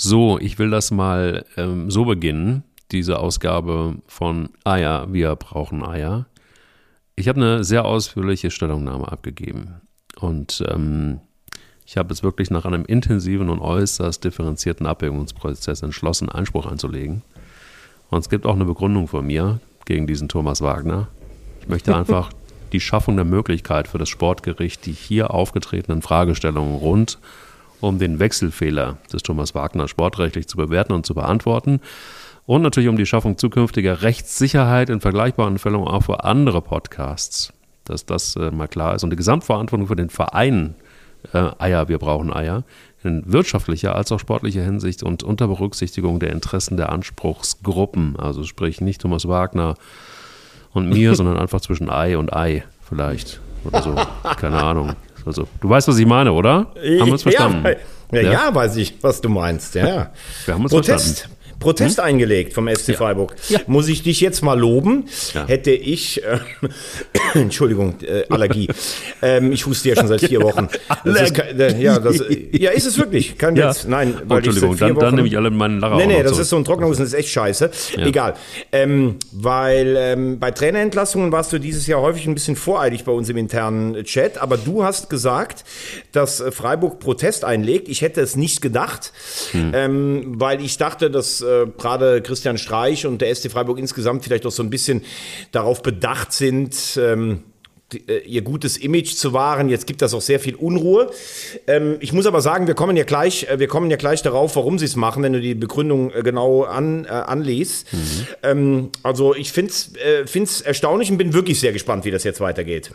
So, ich will das mal ähm, so beginnen, diese Ausgabe von Eier, wir brauchen Eier. Ich habe eine sehr ausführliche Stellungnahme abgegeben und ähm, ich habe jetzt wirklich nach einem intensiven und äußerst differenzierten Abwägungsprozess entschlossen, Einspruch einzulegen. Und es gibt auch eine Begründung von mir gegen diesen Thomas Wagner. Ich möchte einfach die Schaffung der Möglichkeit für das Sportgericht, die hier aufgetretenen Fragestellungen rund um den Wechselfehler des Thomas Wagner sportrechtlich zu bewerten und zu beantworten. Und natürlich um die Schaffung zukünftiger Rechtssicherheit in vergleichbaren Fällen auch für andere Podcasts, dass das äh, mal klar ist. Und die Gesamtverantwortung für den Verein äh, Eier, wir brauchen Eier, in wirtschaftlicher als auch sportlicher Hinsicht und unter Berücksichtigung der Interessen der Anspruchsgruppen, also sprich nicht Thomas Wagner und mir, sondern einfach zwischen Ei und Ei vielleicht oder so, keine Ahnung. Also, du weißt, was ich meine, oder? Haben wir uns verstanden? Ja, ja, ja, weiß ich, was du meinst. Ja. Wir haben uns Protest. verstanden. Protest hm? eingelegt vom SC Freiburg. Ja. Muss ich dich jetzt mal loben? Ja. Hätte ich, äh, Entschuldigung, äh, Allergie. ähm, ich huste ja schon seit vier Wochen. Ist, äh, ja, das, ja, ist es wirklich. Kein ja. Witz. Nein, weil Entschuldigung, ich dann, Wochen, dann nehme ich alle meinen Lacher Nee, nee, das zurück. ist so ein Trockenhusten, das ist echt scheiße. Egal. Ähm, weil ähm, bei Trainerentlassungen warst du dieses Jahr häufig ein bisschen voreilig bei uns im internen Chat, aber du hast gesagt, dass äh, Freiburg Protest einlegt. Ich hätte es nicht gedacht, hm. ähm, weil ich dachte, dass äh, gerade Christian Streich und der SC Freiburg insgesamt vielleicht auch so ein bisschen darauf bedacht sind, ähm, äh, ihr gutes Image zu wahren. Jetzt gibt das auch sehr viel Unruhe. Ähm, ich muss aber sagen, wir kommen ja gleich, äh, wir kommen ja gleich darauf, warum sie es machen, wenn du die Begründung äh, genau an, äh, anliest. Mhm. Ähm, also ich finde es äh, erstaunlich und bin wirklich sehr gespannt, wie das jetzt weitergeht.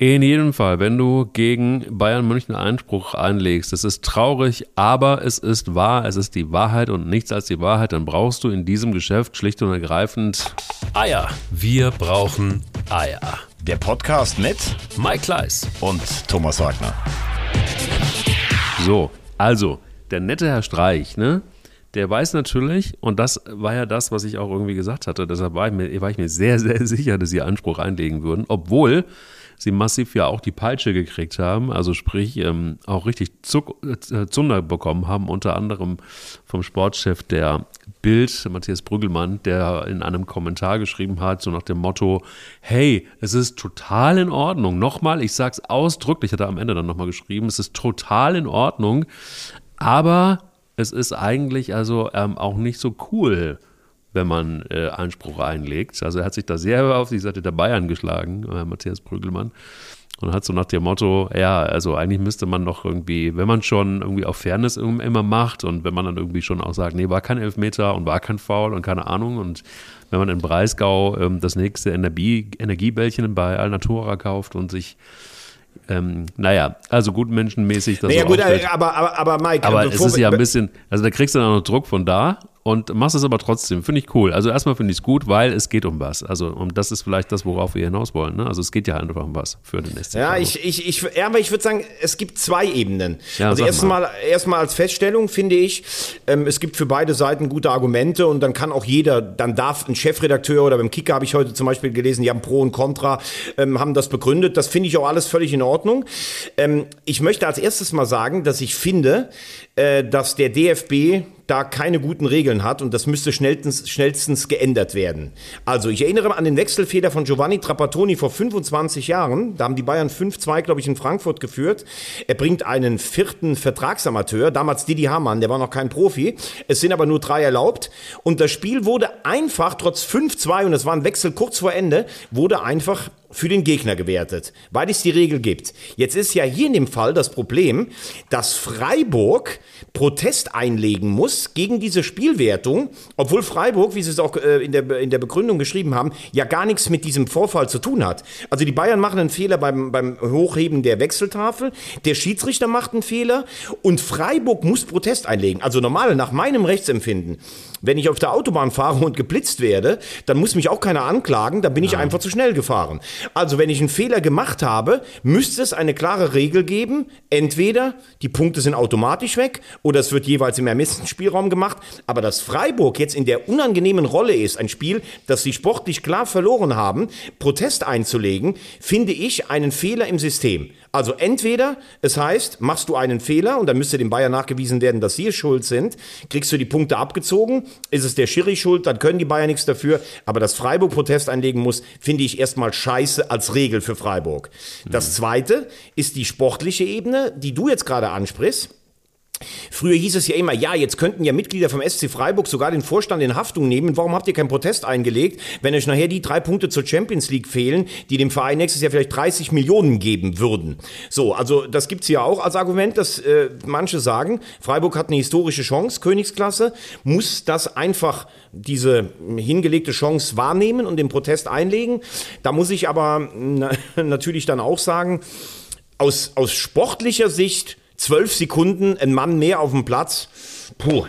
In jedem Fall, wenn du gegen Bayern München Einspruch einlegst, das ist traurig, aber es ist wahr, es ist die Wahrheit und nichts als die Wahrheit, dann brauchst du in diesem Geschäft schlicht und ergreifend Eier. Wir brauchen Eier. Der Podcast mit Mike Kleiss und Thomas Wagner. So, also, der nette Herr Streich, ne? Der weiß natürlich, und das war ja das, was ich auch irgendwie gesagt hatte, deshalb war ich mir, war ich mir sehr, sehr sicher, dass sie Anspruch einlegen würden, obwohl sie massiv ja auch die Peitsche gekriegt haben, also sprich ähm, auch richtig Zuck, äh, Zunder bekommen haben, unter anderem vom Sportchef der Bild, Matthias Brüggelmann, der in einem Kommentar geschrieben hat, so nach dem Motto, hey, es ist total in Ordnung. Nochmal, ich sag's ausdrücklich, hat er am Ende dann nochmal geschrieben, es ist total in Ordnung, aber es ist eigentlich also ähm, auch nicht so cool, wenn man äh, Einspruch einlegt. Also er hat sich da sehr auf die Seite der Bayern geschlagen, äh, Matthias Prügelmann. Und hat so nach dem Motto, ja, also eigentlich müsste man doch irgendwie, wenn man schon irgendwie auf Fairness immer macht und wenn man dann irgendwie schon auch sagt, nee, war kein Elfmeter und war kein Foul und keine Ahnung und wenn man in Breisgau ähm, das nächste Energie, Energiebällchen bei Alnatura kauft und sich ähm, naja, also gut menschenmäßig das naja, so gut, aber, aber, aber Mike, aber es ist ja ein bisschen, also da kriegst du dann noch Druck von da und machst es aber trotzdem. Finde ich cool. Also erstmal finde ich es gut, weil es geht um was. Also und das ist vielleicht das, worauf wir hinaus wollen. Ne? Also es geht ja einfach um was für den SC. Ja, ich, ich, ich, ja, aber ich würde sagen, es gibt zwei Ebenen. Ja, also erstmal erstmal als Feststellung finde ich, ähm, es gibt für beide Seiten gute Argumente und dann kann auch jeder, dann darf ein Chefredakteur oder beim Kicker habe ich heute zum Beispiel gelesen, die haben Pro und Contra, ähm, haben das begründet. Das finde ich auch alles völlig in Ordnung. Ähm, ich möchte als erstes mal sagen, dass ich finde, dass der DFB da keine guten Regeln hat und das müsste schnellstens, schnellstens geändert werden. Also ich erinnere an den Wechselfehler von Giovanni Trapattoni vor 25 Jahren. Da haben die Bayern 5-2, glaube ich, in Frankfurt geführt. Er bringt einen vierten Vertragsamateur, damals Didi Hamann, der war noch kein Profi. Es sind aber nur drei erlaubt. Und das Spiel wurde einfach, trotz 5-2, und es war ein Wechsel kurz vor Ende, wurde einfach für den Gegner gewertet, weil es die Regel gibt. Jetzt ist ja hier in dem Fall das Problem, dass Freiburg Protest einlegen muss gegen diese Spielwertung, obwohl Freiburg, wie Sie es auch äh, in der, in der Begründung geschrieben haben, ja gar nichts mit diesem Vorfall zu tun hat. Also die Bayern machen einen Fehler beim, beim Hochheben der Wechseltafel, der Schiedsrichter macht einen Fehler und Freiburg muss Protest einlegen. Also normal, nach meinem Rechtsempfinden, wenn ich auf der Autobahn fahre und geblitzt werde, dann muss mich auch keiner anklagen, dann bin ich einfach zu schnell gefahren. Also wenn ich einen Fehler gemacht habe, müsste es eine klare Regel geben. Entweder die Punkte sind automatisch weg oder es wird jeweils im Ermessensspielraum gemacht. Aber dass Freiburg jetzt in der unangenehmen Rolle ist, ein Spiel, das sie sportlich klar verloren haben, Protest einzulegen, finde ich einen Fehler im System. Also entweder, es heißt, machst du einen Fehler und dann müsste dem Bayern nachgewiesen werden, dass sie schuld sind, kriegst du die Punkte abgezogen, ist es der Schiri schuld, dann können die Bayern nichts dafür, aber dass Freiburg Protest einlegen muss, finde ich erstmal scheiße als Regel für Freiburg. Das zweite ist die sportliche Ebene, die du jetzt gerade ansprichst. Früher hieß es ja immer, ja, jetzt könnten ja Mitglieder vom SC Freiburg sogar den Vorstand in Haftung nehmen. Warum habt ihr keinen Protest eingelegt, wenn euch nachher die drei Punkte zur Champions League fehlen, die dem Verein nächstes Jahr vielleicht 30 Millionen geben würden? So, also das gibt's ja auch als Argument, dass äh, manche sagen, Freiburg hat eine historische Chance, Königsklasse, muss das einfach diese hingelegte Chance wahrnehmen und den Protest einlegen. Da muss ich aber na, natürlich dann auch sagen, aus, aus sportlicher Sicht zwölf Sekunden ein Mann mehr auf dem Platz. Puh.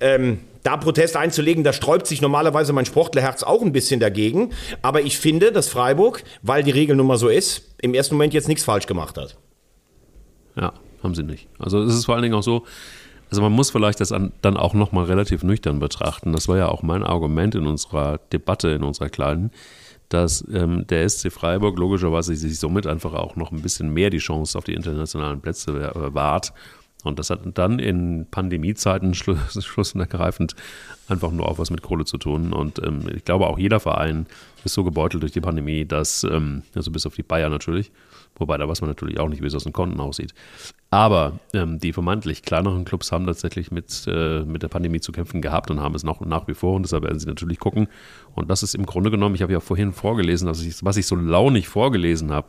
Ähm, da Protest einzulegen, da sträubt sich normalerweise mein Sportlerherz auch ein bisschen dagegen. Aber ich finde, dass Freiburg, weil die Regel nun mal so ist, im ersten Moment jetzt nichts falsch gemacht hat. Ja, haben sie nicht. Also es ist vor allen Dingen auch so, also man muss vielleicht das dann auch nochmal relativ nüchtern betrachten. Das war ja auch mein Argument in unserer Debatte, in unserer kleinen dass ähm, der SC Freiburg logischerweise sich somit einfach auch noch ein bisschen mehr die Chance auf die internationalen Plätze äh, wahrt. Und das hat dann in Pandemiezeiten schluss, schluss und ergreifend einfach nur auch was mit Kohle zu tun. Und ähm, ich glaube, auch jeder Verein ist so gebeutelt durch die Pandemie, dass, ähm, also bis auf die Bayern natürlich, wobei da weiß man natürlich auch nicht, wie es aus den Konten aussieht. Aber ähm, die vermeintlich kleineren Clubs haben tatsächlich mit, äh, mit der Pandemie zu kämpfen gehabt und haben es noch nach wie vor und deshalb werden sie natürlich gucken. Und das ist im Grunde genommen, ich habe ja vorhin vorgelesen, dass ich, was ich so launig vorgelesen habe,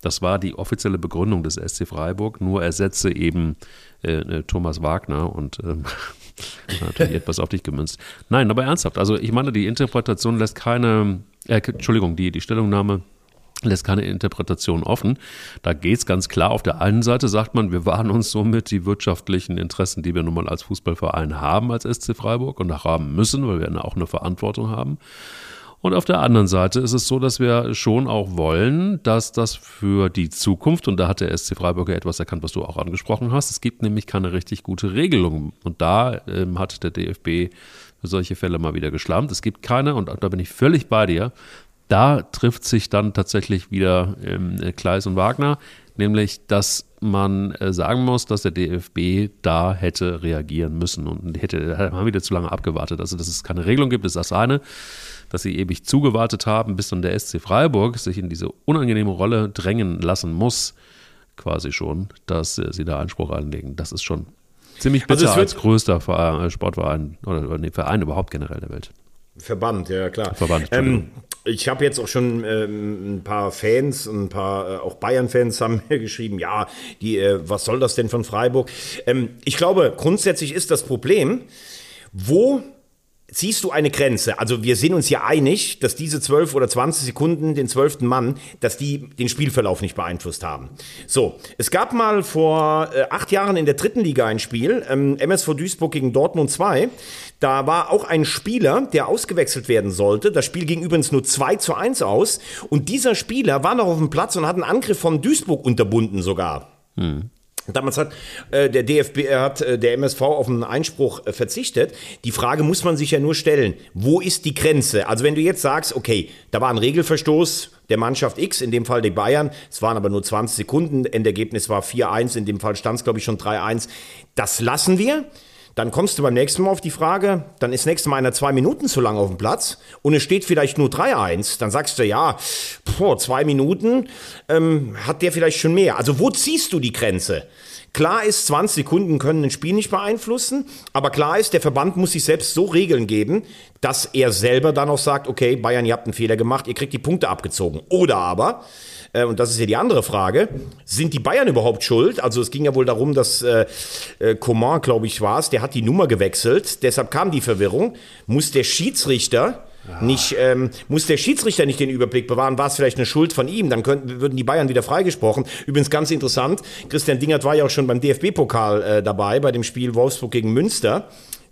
das war die offizielle Begründung des SC Freiburg, nur ersetze eben äh, äh, Thomas Wagner und ähm, natürlich etwas auf dich gemünzt. Nein, aber ernsthaft, also ich meine, die Interpretation lässt keine, äh, Entschuldigung, die, die Stellungnahme lässt keine Interpretation offen. Da geht es ganz klar. Auf der einen Seite sagt man, wir wahren uns somit die wirtschaftlichen Interessen, die wir nun mal als Fußballverein haben, als SC Freiburg und auch haben müssen, weil wir auch eine Verantwortung haben. Und auf der anderen Seite ist es so, dass wir schon auch wollen, dass das für die Zukunft, und da hat der SC Freiburg ja etwas erkannt, was du auch angesprochen hast, es gibt nämlich keine richtig gute Regelung. Und da ähm, hat der DFB für solche Fälle mal wieder geschlammt. Es gibt keine, und da bin ich völlig bei dir, da trifft sich dann tatsächlich wieder ähm, Kleis und Wagner, nämlich dass man äh, sagen muss, dass der DFB da hätte reagieren müssen und hätte, haben wieder zu lange abgewartet. Also, dass es keine Regelung gibt, ist das eine dass sie ewig zugewartet haben, bis dann der SC Freiburg sich in diese unangenehme Rolle drängen lassen muss, quasi schon, dass äh, sie da Anspruch einlegen. Das ist schon ziemlich also bitter also als größter Verein, äh, Sportverein oder, oder nee, Verein überhaupt generell der Welt. Verband, ja klar. Verband, ähm, ich habe jetzt auch schon ähm, ein paar Fans, ein paar äh, auch Bayern-Fans haben mir geschrieben, ja, die, äh, was soll das denn von Freiburg? Ähm, ich glaube, grundsätzlich ist das Problem, wo Siehst du eine Grenze? Also wir sind uns ja einig, dass diese 12 oder 20 Sekunden, den zwölften Mann, dass die den Spielverlauf nicht beeinflusst haben. So, es gab mal vor äh, acht Jahren in der dritten Liga ein Spiel, ähm, MSV Duisburg gegen Dortmund 2. Da war auch ein Spieler, der ausgewechselt werden sollte. Das Spiel ging übrigens nur 2 zu 1 aus. Und dieser Spieler war noch auf dem Platz und hat einen Angriff von Duisburg unterbunden sogar. Hm. Damals hat äh, der DFB, äh, hat äh, der MSV auf einen Einspruch äh, verzichtet. Die Frage muss man sich ja nur stellen: Wo ist die Grenze? Also wenn du jetzt sagst, okay, da war ein Regelverstoß der Mannschaft X, in dem Fall die Bayern, es waren aber nur 20 Sekunden, Endergebnis war 4-1, in dem Fall stand es glaube ich schon 3-1. Das lassen wir. Dann kommst du beim nächsten Mal auf die Frage, dann ist nächstes Mal einer zwei Minuten zu lang auf dem Platz und es steht vielleicht nur 3-1. Dann sagst du, ja, vor zwei Minuten ähm, hat der vielleicht schon mehr. Also wo ziehst du die Grenze? Klar ist, 20 Sekunden können ein Spiel nicht beeinflussen, aber klar ist, der Verband muss sich selbst so Regeln geben, dass er selber dann auch sagt, okay, Bayern, ihr habt einen Fehler gemacht, ihr kriegt die Punkte abgezogen. Oder aber, äh, und das ist ja die andere Frage, sind die Bayern überhaupt schuld? Also es ging ja wohl darum, dass äh, äh, Coman, glaube ich, war es, der hat die Nummer gewechselt, deshalb kam die Verwirrung. Muss der Schiedsrichter ja. Nicht, ähm, muss der Schiedsrichter nicht den Überblick bewahren, war es vielleicht eine Schuld von ihm, dann könnten, würden die Bayern wieder freigesprochen. Übrigens ganz interessant, Christian Dingert war ja auch schon beim DFB-Pokal äh, dabei, bei dem Spiel Wolfsburg gegen Münster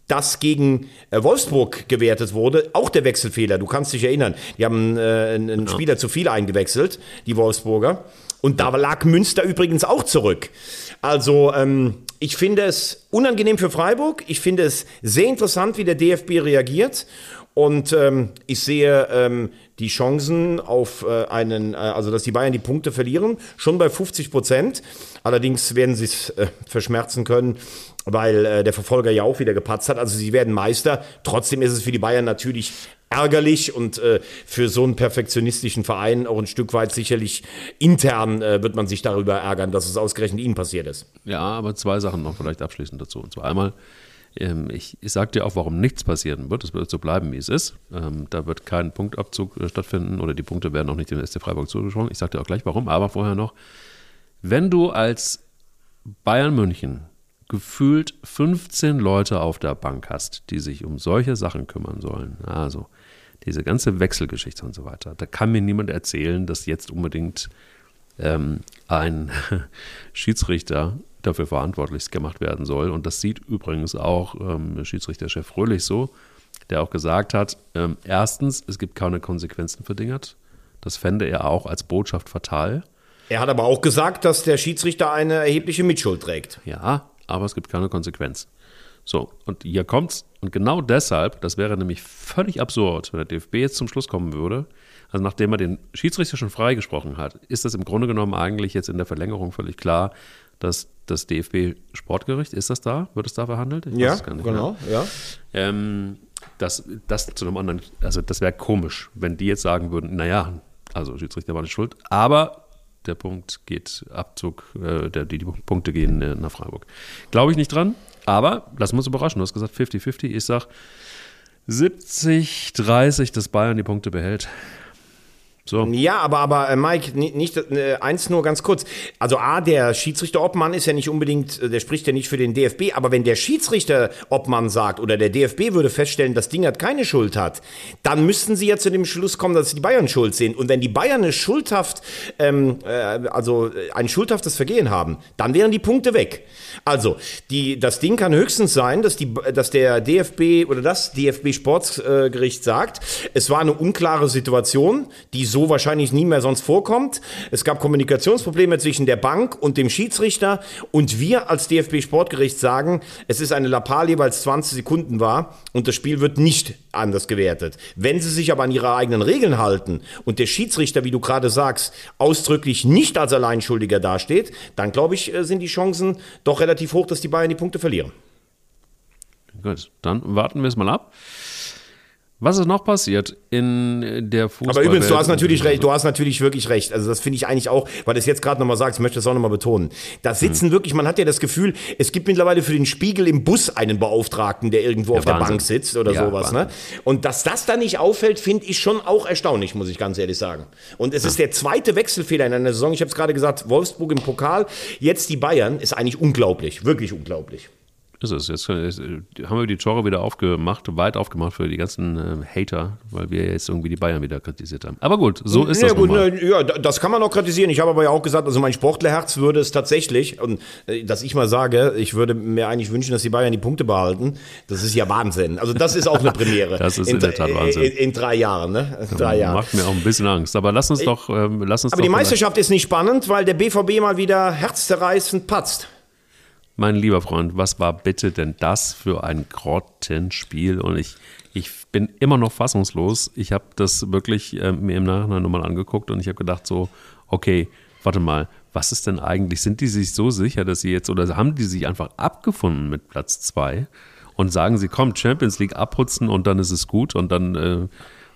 das gegen äh, Wolfsburg gewertet wurde, auch der Wechselfehler. Du kannst dich erinnern, die haben äh, einen Spieler zu viel eingewechselt, die Wolfsburger. Und da lag Münster übrigens auch zurück. Also ähm, ich finde es unangenehm für Freiburg. Ich finde es sehr interessant, wie der DFB reagiert. Und ähm, ich sehe ähm, die Chancen auf äh, einen, äh, also dass die Bayern die Punkte verlieren, schon bei 50 Prozent. Allerdings werden sie es äh, verschmerzen können, weil äh, der Verfolger ja auch wieder gepatzt hat. Also sie werden Meister. Trotzdem ist es für die Bayern natürlich ärgerlich und äh, für so einen perfektionistischen Verein auch ein Stück weit sicherlich intern äh, wird man sich darüber ärgern, dass es ausgerechnet ihnen passiert ist. Ja, aber zwei Sachen noch vielleicht abschließend dazu. Und zwar einmal, ähm, ich, ich sage dir auch, warum nichts passieren wird. Es wird so bleiben, wie es ist. Ähm, da wird kein Punktabzug äh, stattfinden oder die Punkte werden auch nicht dem SC Freiburg zugesprochen. Ich sage dir auch gleich, warum. Aber vorher noch, wenn du als Bayern München gefühlt 15 Leute auf der Bank hast, die sich um solche Sachen kümmern sollen, also diese ganze Wechselgeschichte und so weiter, da kann mir niemand erzählen, dass jetzt unbedingt ähm, ein Schiedsrichter dafür verantwortlich gemacht werden soll. Und das sieht übrigens auch ähm, Schiedsrichterchef Fröhlich so, der auch gesagt hat, ähm, erstens, es gibt keine Konsequenzen für Dingert. Das fände er auch als Botschaft fatal. Er hat aber auch gesagt, dass der Schiedsrichter eine erhebliche Mitschuld trägt. Ja, aber es gibt keine Konsequenz. So, und hier kommt's. Und genau deshalb, das wäre nämlich völlig absurd, wenn der DFB jetzt zum Schluss kommen würde. Also nachdem er den Schiedsrichter schon freigesprochen hat, ist das im Grunde genommen eigentlich jetzt in der Verlängerung völlig klar, dass das DFB-Sportgericht, ist das da? Wird es da verhandelt? Ich ja, genau, mehr. ja. Ähm, das, das zu einem anderen, also das wäre komisch, wenn die jetzt sagen würden, naja, also Schiedsrichter war nicht schuld, aber der Punkt geht, Abzug, äh, der, die, die, Punkte gehen äh, nach Freiburg. Glaube ich nicht dran, aber lass uns überraschen. Du hast gesagt 50-50. Ich sage 70-30, dass Bayern die Punkte behält. So. Ja, aber, aber äh, Mike, nicht, äh, eins nur ganz kurz. Also A, der Schiedsrichter-Obmann ist ja nicht unbedingt, äh, der spricht ja nicht für den DFB, aber wenn der Schiedsrichter-Obmann sagt oder der DFB würde feststellen, dass Ding hat keine Schuld hat, dann müssten sie ja zu dem Schluss kommen, dass die Bayern schuld sind. Und wenn die Bayern eine schuldhaft, ähm, äh, also ein schuldhaftes Vergehen haben, dann wären die Punkte weg. Also, die, das Ding kann höchstens sein, dass, die, dass der DFB oder das DFB-Sportsgericht sagt, es war eine unklare Situation, die so so wahrscheinlich nie mehr sonst vorkommt. Es gab Kommunikationsprobleme zwischen der Bank und dem Schiedsrichter und wir als DFB Sportgericht sagen, es ist eine Lappalie, weil es 20 Sekunden war und das Spiel wird nicht anders gewertet. Wenn sie sich aber an ihre eigenen Regeln halten und der Schiedsrichter, wie du gerade sagst, ausdrücklich nicht als Alleinschuldiger dasteht, dann glaube ich, äh, sind die Chancen doch relativ hoch, dass die Bayern die Punkte verlieren. Gut, dann warten wir es mal ab. Was ist noch passiert in der Fußball? Aber übrigens, du hast natürlich recht, du hast natürlich wirklich recht. Also das finde ich eigentlich auch, weil du es jetzt gerade nochmal sagst, ich möchte das auch nochmal betonen. Da sitzen hm. wirklich, man hat ja das Gefühl, es gibt mittlerweile für den Spiegel im Bus einen Beauftragten, der irgendwo ja, auf Wahnsinn. der Bank sitzt oder ja, sowas. Ne? Und dass das da nicht auffällt, finde ich schon auch erstaunlich, muss ich ganz ehrlich sagen. Und es ja. ist der zweite Wechselfehler in einer Saison. Ich habe es gerade gesagt, Wolfsburg im Pokal, jetzt die Bayern, ist eigentlich unglaublich, wirklich unglaublich. Ist es. Jetzt, jetzt haben wir die Tore wieder aufgemacht, weit aufgemacht für die ganzen äh, Hater, weil wir jetzt irgendwie die Bayern wieder kritisiert haben. Aber gut, so ist ja, das. Gut, ne, ja, das kann man auch kritisieren. Ich habe aber ja auch gesagt, also mein Sportlerherz würde es tatsächlich, und äh, dass ich mal sage, ich würde mir eigentlich wünschen, dass die Bayern die Punkte behalten. Das ist ja Wahnsinn. Also das ist auch eine Premiere. das ist in, in der Tat Wahnsinn. In, in drei Jahren, ne? In drei Jahren. Macht mir auch ein bisschen Angst. Aber lass uns doch, ähm, lass uns Aber die Meisterschaft ist nicht spannend, weil der BVB mal wieder herzzerreißend patzt. Mein lieber Freund, was war bitte denn das für ein Grottenspiel? Und ich, ich bin immer noch fassungslos. Ich habe das wirklich äh, mir im Nachhinein nochmal angeguckt und ich habe gedacht so, okay, warte mal, was ist denn eigentlich? Sind die sich so sicher, dass sie jetzt, oder haben die sich einfach abgefunden mit Platz zwei und sagen sie, komm, Champions League abputzen und dann ist es gut und dann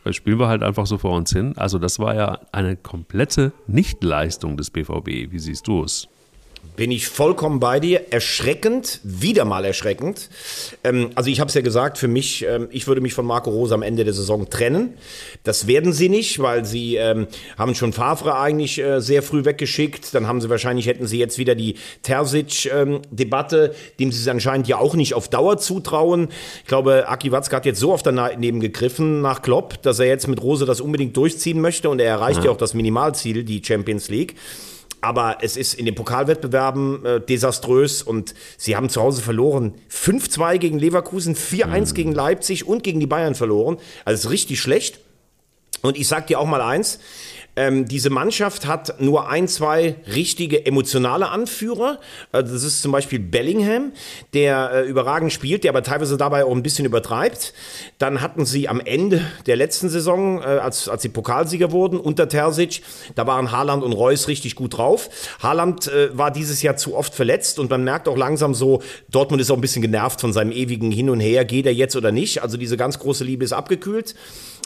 äh, spielen wir halt einfach so vor uns hin. Also das war ja eine komplette Nichtleistung des BVB. Wie siehst du es? Bin ich vollkommen bei dir. Erschreckend, wieder mal erschreckend. Ähm, also ich habe es ja gesagt, für mich, ähm, ich würde mich von Marco Rose am Ende der Saison trennen. Das werden sie nicht, weil sie ähm, haben schon Favre eigentlich äh, sehr früh weggeschickt. Dann haben sie wahrscheinlich, hätten sie jetzt wieder die Terzic-Debatte, dem sie es anscheinend ja auch nicht auf Dauer zutrauen. Ich glaube, Aki Watzke hat jetzt so oft daneben gegriffen nach Klopp, dass er jetzt mit Rose das unbedingt durchziehen möchte und er erreicht ja, ja auch das Minimalziel, die Champions League. Aber es ist in den Pokalwettbewerben äh, desaströs und sie haben zu Hause verloren. 5-2 gegen Leverkusen, 4-1 mhm. gegen Leipzig und gegen die Bayern verloren. Also richtig schlecht. Und ich sag dir auch mal eins, Ähm, diese Mannschaft hat nur ein, zwei richtige emotionale Anführer. Also das ist zum Beispiel Bellingham, der äh, überragend spielt, der aber teilweise dabei auch ein bisschen übertreibt. Dann hatten sie am Ende der letzten Saison, äh, als, als sie Pokalsieger wurden, unter Terzic, da waren Haaland und Reus richtig gut drauf. Haaland äh, war dieses Jahr zu oft verletzt und man merkt auch langsam so, Dortmund ist auch ein bisschen genervt von seinem ewigen Hin und Her, geht er jetzt oder nicht. Also diese ganz große Liebe ist abgekühlt.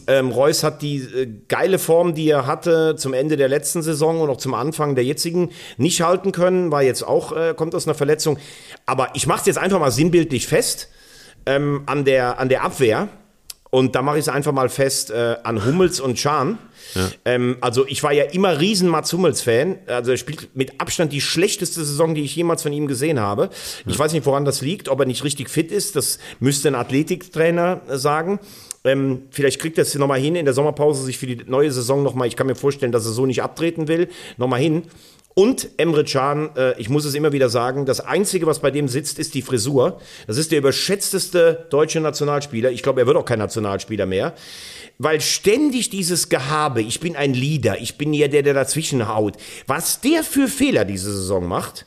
Ähm, Reus hat die äh, geile Form, die er hatte zum Ende der letzten Saison und auch zum Anfang der jetzigen nicht halten können, war jetzt auch, äh, kommt aus einer Verletzung. Aber ich mache es jetzt einfach mal sinnbildlich fest ähm, an, der, an der Abwehr. Und da mache ich es einfach mal fest äh, an Hummels und Schahn. Ja. Ähm, also ich war ja immer riesen Mats Hummels-Fan. Also er spielt mit Abstand die schlechteste Saison, die ich jemals von ihm gesehen habe. Ja. Ich weiß nicht, woran das liegt, ob er nicht richtig fit ist. Das müsste ein Athletiktrainer sagen. Ähm, vielleicht kriegt er es nochmal hin, in der Sommerpause sich für die neue Saison nochmal, ich kann mir vorstellen, dass er so nicht abtreten will, nochmal hin. Und Emre Can, äh, ich muss es immer wieder sagen, das Einzige, was bei dem sitzt, ist die Frisur. Das ist der überschätzteste deutsche Nationalspieler. Ich glaube, er wird auch kein Nationalspieler mehr. Weil ständig dieses Gehabe, ich bin ein Leader, ich bin ja der, der dazwischen haut. Was der für Fehler diese Saison macht,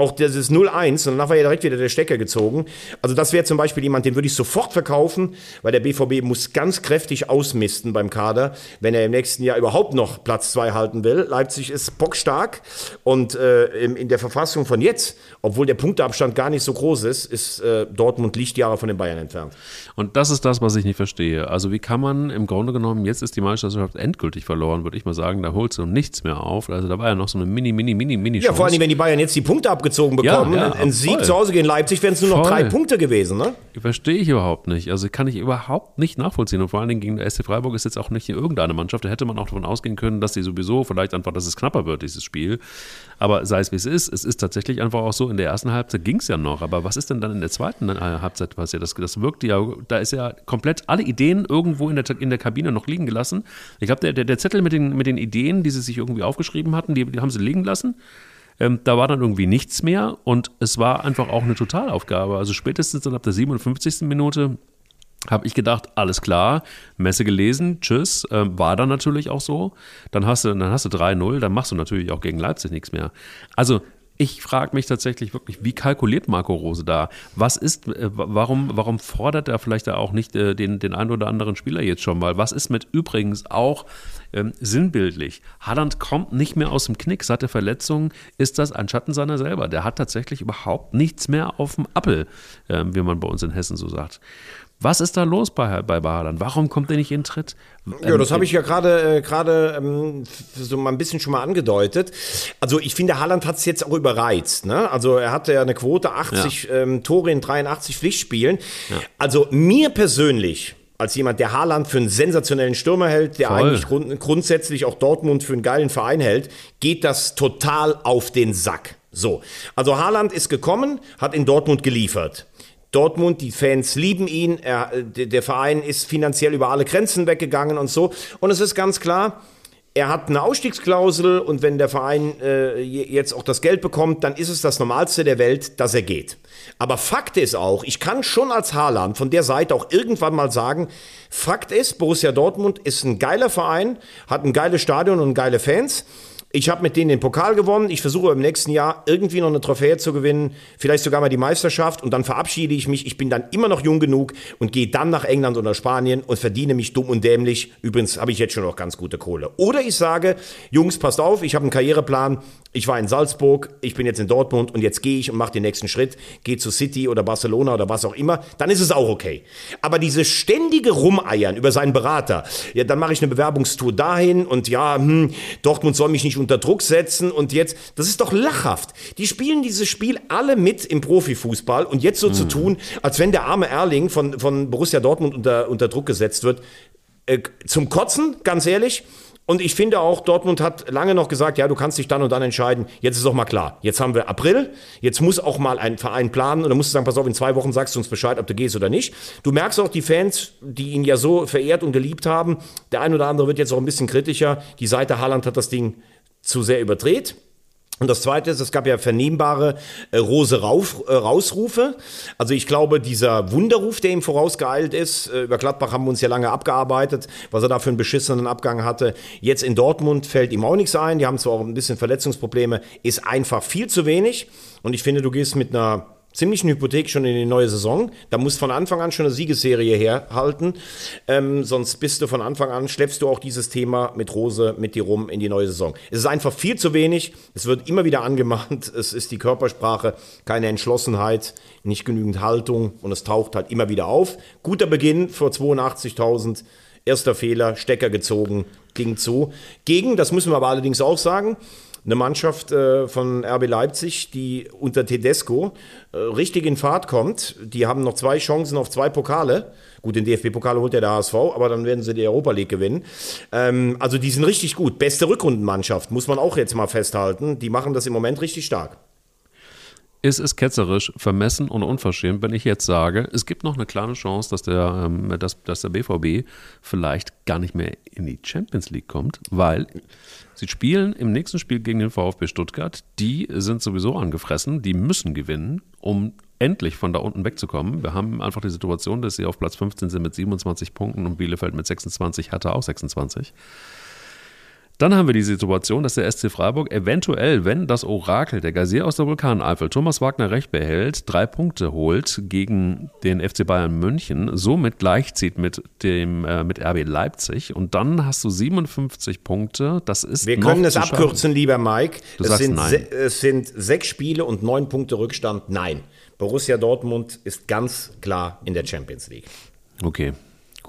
auch dieses 0-1 und danach war ja direkt wieder der Stecker gezogen. Also das wäre zum Beispiel jemand, den würde ich sofort verkaufen, weil der BVB muss ganz kräftig ausmisten beim Kader, wenn er im nächsten Jahr überhaupt noch Platz 2 halten will. Leipzig ist bockstark und äh, in der Verfassung von jetzt, obwohl der Punkteabstand gar nicht so groß ist, ist äh, Dortmund Lichtjahre von den Bayern entfernt. Und das ist das, was ich nicht verstehe. Also wie kann man im Grunde genommen, jetzt ist die Meisterschaft endgültig verloren, würde ich mal sagen, da holst du nichts mehr auf. Also da war ja noch so eine mini, mini, mini, mini Ja, vor allem, wenn die Bayern jetzt die Punkte abgezogen abgezogen bekommen. Ja, ja, ein Sieg voll. zu Hause gegen Leipzig wären es nur noch voll. drei Punkte gewesen, ne? Verstehe ich überhaupt nicht. Also kann ich überhaupt nicht nachvollziehen. Und vor allen Dingen gegen der SC Freiburg ist jetzt auch nicht irgendeine Mannschaft. Da hätte man auch davon ausgehen können, dass sie sowieso vielleicht einfach, dass es knapper wird, dieses Spiel. Aber sei es wie es ist, es ist tatsächlich einfach auch so, in der ersten Halbzeit ging es ja noch. Aber was ist denn dann in der zweiten äh, Halbzeit passiert? Das, das wirkt ja, da ist ja komplett alle Ideen irgendwo in der, in der Kabine noch liegen gelassen. Ich glaube, der, der, der Zettel mit den, mit den Ideen, die sie sich irgendwie aufgeschrieben hatten, die, die haben sie liegen lassen. Ähm, da war dann irgendwie nichts mehr und es war einfach auch eine Totalaufgabe. Also spätestens dann ab der 57. Minute habe ich gedacht, alles klar, Messe gelesen, tschüss, äh, war dann natürlich auch so. Dann hast du, dann hast du 3-0, dann machst du natürlich auch gegen Leipzig nichts mehr. Also ich frage mich tatsächlich wirklich, wie kalkuliert Marco Rose da? Was ist, äh, warum, warum fordert er vielleicht da auch nicht äh, den, den einen oder anderen Spieler jetzt schon mal? Was ist mit übrigens auch ähm, sinnbildlich? Haaland kommt nicht mehr aus dem Knick. Seit der Verletzung ist das ein Schatten seiner selber. Der hat tatsächlich überhaupt nichts mehr auf dem Appel, äh, wie man bei uns in Hessen so sagt. Was ist da los bei, bei Haaland? Warum kommt er nicht in Tritt? Ja, das habe ich ja gerade äh, gerade ähm, so mal ein bisschen schon mal angedeutet. Also ich finde, Haaland hat es jetzt auch überreizt. Ne? Also er hatte ja eine Quote 80 ja. ähm, Tore in 83 Pflichtspielen. Ja. Also mir persönlich als jemand, der Haaland für einen sensationellen Stürmer hält, der Voll. eigentlich grund grundsätzlich auch Dortmund für einen geilen Verein hält, geht das total auf den Sack. So, also Haaland ist gekommen, hat in Dortmund geliefert. Dortmund, die Fans lieben ihn, er, der Verein ist finanziell über alle Grenzen weggegangen und so. Und es ist ganz klar, er hat eine Ausstiegsklausel und wenn der Verein äh, jetzt auch das Geld bekommt, dann ist es das Normalste der Welt, dass er geht. Aber Fakt ist auch, ich kann schon als Haaland von der Seite auch irgendwann mal sagen, Fakt ist, Borussia Dortmund ist ein geiler Verein, hat ein geiles Stadion und geile Fans. Ich habe mit denen den Pokal gewonnen. Ich versuche im nächsten Jahr irgendwie noch eine Trophäe zu gewinnen, vielleicht sogar mal die Meisterschaft und dann verabschiede ich mich. Ich bin dann immer noch jung genug und gehe dann nach England oder Spanien und verdiene mich dumm und dämlich. Übrigens habe ich jetzt schon noch ganz gute Kohle. Oder ich sage, Jungs, passt auf, ich habe einen Karriereplan ich war in Salzburg, ich bin jetzt in Dortmund und jetzt gehe ich und mache den nächsten Schritt, gehe zu City oder Barcelona oder was auch immer, dann ist es auch okay. Aber diese ständige Rumeiern über seinen Berater, ja, dann mache ich eine Bewerbungstour dahin und ja, hm, Dortmund soll mich nicht unter Druck setzen und jetzt, das ist doch lachhaft. Die spielen dieses Spiel alle mit im Profifußball und jetzt so mhm. zu tun, als wenn der arme Erling von, von Borussia Dortmund unter, unter Druck gesetzt wird. Äh, zum Kotzen, ganz ehrlich. Und ich finde auch, Dortmund hat lange noch gesagt, ja, du kannst dich dann und dann entscheiden. Jetzt ist auch mal klar. Jetzt haben wir April. Jetzt muss auch mal ein Verein planen. Und dann musst du sagen, pass auf, in zwei Wochen sagst du uns Bescheid, ob du gehst oder nicht. Du merkst auch die Fans, die ihn ja so verehrt und geliebt haben. Der ein oder andere wird jetzt auch ein bisschen kritischer. Die Seite Haaland hat das Ding zu sehr überdreht. Und das Zweite ist, es gab ja vernehmbare äh, Rose Rauf, äh, Rausrufe. Also ich glaube, dieser Wunderruf, der ihm vorausgeeilt ist, äh, über Gladbach haben wir uns ja lange abgearbeitet, was er da für einen beschissenen Abgang hatte. Jetzt in Dortmund fällt ihm auch nichts ein. Die haben zwar auch ein bisschen Verletzungsprobleme, ist einfach viel zu wenig. Und ich finde, du gehst mit einer ziemlichen Hypothek schon in die neue Saison. Da muss von Anfang an schon eine Siegesserie herhalten. Ähm, sonst bist du von Anfang an, schleppst du auch dieses Thema mit Rose mit dir rum in die neue Saison. Es ist einfach viel zu wenig. Es wird immer wieder angemahnt. Es ist die Körpersprache, keine Entschlossenheit, nicht genügend Haltung und es taucht halt immer wieder auf. Guter Beginn vor 82.000. Erster Fehler, Stecker gezogen, ging zu. Gegen, das müssen wir aber allerdings auch sagen, eine Mannschaft äh, von RB Leipzig, die unter Tedesco äh, richtig in Fahrt kommt. Die haben noch zwei Chancen auf zwei Pokale. Gut, den DFB-Pokal holt ja der HSV, aber dann werden sie die Europa League gewinnen. Ähm, also die sind richtig gut. Beste Rückrundenmannschaft, muss man auch jetzt mal festhalten. Die machen das im Moment richtig stark. Ist es ketzerisch, vermessen und unverschämt, wenn ich jetzt sage, es gibt noch eine kleine Chance, dass der, ähm, dass, dass der BVB vielleicht gar nicht mehr in die Champions League kommt, weil Sie spielen im nächsten Spiel gegen den VfB Stuttgart. Die sind sowieso angefressen, die müssen gewinnen, um endlich von da unten wegzukommen. Wir haben einfach die Situation, dass sie auf Platz 15 sind mit 27 Punkten und Bielefeld mit 26, hatte auch 26. Dann haben wir die Situation, dass der SC Freiburg eventuell, wenn das Orakel der Gazier aus der Vulkaneifel Thomas Wagner recht behält, drei Punkte holt gegen den FC Bayern München, somit gleichzieht mit dem äh, mit RB Leipzig und dann hast du 57 Punkte. Das ist Wir können es abkürzen, lieber Mike. Du es, sind nein. es sind sechs Spiele und neun Punkte Rückstand. Nein, Borussia Dortmund ist ganz klar in der Champions League. Okay,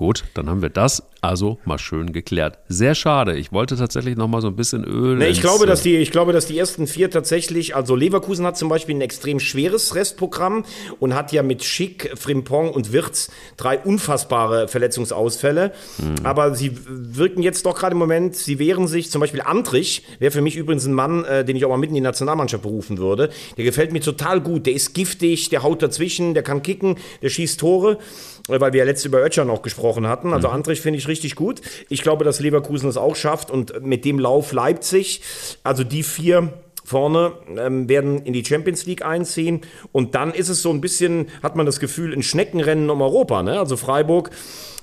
Gut, dann haben wir das also mal schön geklärt. Sehr schade. Ich wollte tatsächlich noch mal so ein bisschen Öl. Nee, ich, glaube, dass die, ich glaube, dass die ersten vier tatsächlich, also Leverkusen hat zum Beispiel ein extrem schweres Restprogramm und hat ja mit Schick, Frimpong und Wirtz drei unfassbare Verletzungsausfälle. Mhm. Aber sie wirken jetzt doch gerade im Moment, sie wehren sich. Zum Beispiel Antrich wäre für mich übrigens ein Mann, äh, den ich auch mal mitten in die Nationalmannschaft berufen würde. Der gefällt mir total gut. Der ist giftig, der haut dazwischen, der kann kicken, der schießt Tore weil wir ja letztes über Ötcher noch gesprochen hatten. Also mhm. Andrich finde ich richtig gut. Ich glaube, dass Leverkusen es auch schafft und mit dem Lauf Leipzig, also die vier vorne ähm, werden in die Champions League einziehen und dann ist es so ein bisschen, hat man das Gefühl, ein Schneckenrennen um Europa. Ne? Also Freiburg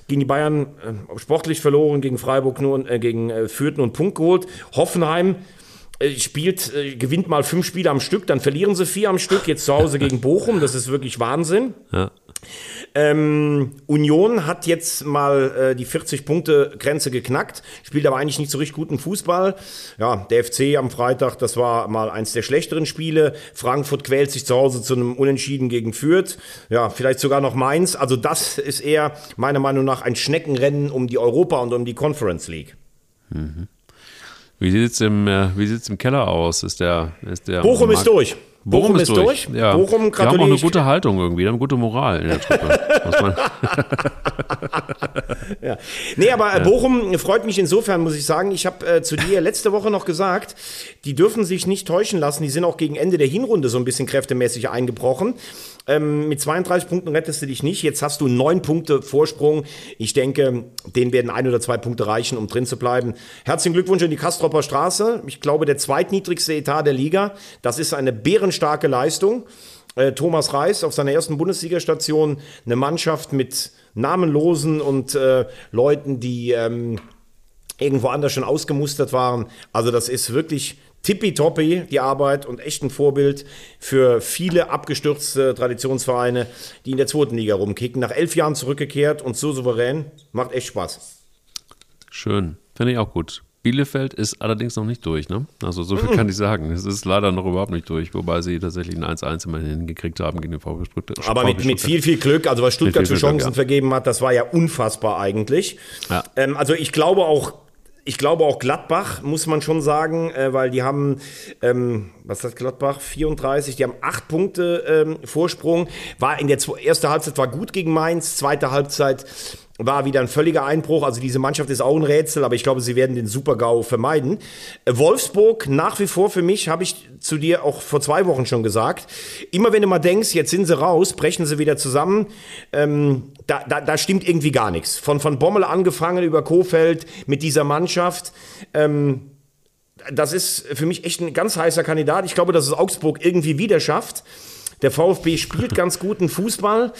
gegen die Bayern äh, sportlich verloren, gegen Freiburg nur, äh, gegen äh, Fürth einen Punkt geholt. Hoffenheim äh, spielt, äh, gewinnt mal fünf Spiele am Stück, dann verlieren sie vier am Stück, jetzt zu Hause gegen Bochum, das ist wirklich Wahnsinn. Ja. Ähm, Union hat jetzt mal äh, die 40-Punkte-Grenze geknackt, spielt aber eigentlich nicht so richtig guten Fußball. Ja, der FC am Freitag, das war mal eins der schlechteren Spiele. Frankfurt quält sich zu Hause zu einem Unentschieden gegen Fürth. Ja, vielleicht sogar noch Mainz. Also das ist eher meiner Meinung nach ein Schneckenrennen um die Europa und um die Conference League. Mhm. Wie sieht es im, äh, im Keller aus? Ist der, ist der Bochum Markt ist durch. Bochum, Bochum ist durch. durch. Ja. Bochum Die haben auch eine gute Haltung irgendwie, die haben gute Moral in der Truppe. ja. Nee, aber ja. Bochum freut mich insofern, muss ich sagen. Ich habe äh, zu dir letzte Woche noch gesagt, die dürfen sich nicht täuschen lassen. Die sind auch gegen Ende der Hinrunde so ein bisschen kräftemäßig eingebrochen. Ähm, mit 32 Punkten rettest du dich nicht. Jetzt hast du neun Punkte Vorsprung. Ich denke, denen werden ein oder zwei Punkte reichen, um drin zu bleiben. Herzlichen Glückwunsch an die Kastropper Straße. Ich glaube, der zweitniedrigste Etat der Liga. Das ist eine bärenstarke Leistung. Äh, Thomas Reis auf seiner ersten Bundesligastation eine Mannschaft mit namenlosen und äh, Leuten, die ähm, irgendwo anders schon ausgemustert waren. Also das ist wirklich tippitoppi, die Arbeit und echt ein Vorbild für viele abgestürzte Traditionsvereine, die in der zweiten Liga rumkicken. Nach elf Jahren zurückgekehrt und so souverän. Macht echt Spaß. Schön. Finde ich auch gut. Bielefeld ist allerdings noch nicht durch, ne? Also so viel kann ich sagen. Es ist leider noch überhaupt nicht durch, wobei sie tatsächlich ein 1-1 immerhin hingekriegt haben gegen den VfB Stuttgart. Aber mit, mit viel, viel Glück, also was Stuttgart für Chancen Glück, ja. vergeben hat, das war ja unfassbar eigentlich. Ja. Ähm, also ich glaube auch, ich glaube auch Gladbach, muss man schon sagen, äh, weil die haben, ähm, was hat Gladbach? 34, die haben acht Punkte ähm, Vorsprung. War in der erste Halbzeit war gut gegen Mainz, zweite Halbzeit war wieder ein völliger Einbruch. Also diese Mannschaft ist auch ein Rätsel, aber ich glaube, sie werden den Super-GAU vermeiden. Äh, Wolfsburg nach wie vor für mich, habe ich zu dir auch vor zwei Wochen schon gesagt. Immer wenn du mal denkst, jetzt sind sie raus, brechen sie wieder zusammen, ähm, da, da, da stimmt irgendwie gar nichts. Von, von Bommel angefangen über Kofeld mit dieser Mannschaft. Ähm, das ist für mich echt ein ganz heißer Kandidat. Ich glaube, dass es Augsburg irgendwie wieder schafft. Der VfB spielt ganz guten Fußball.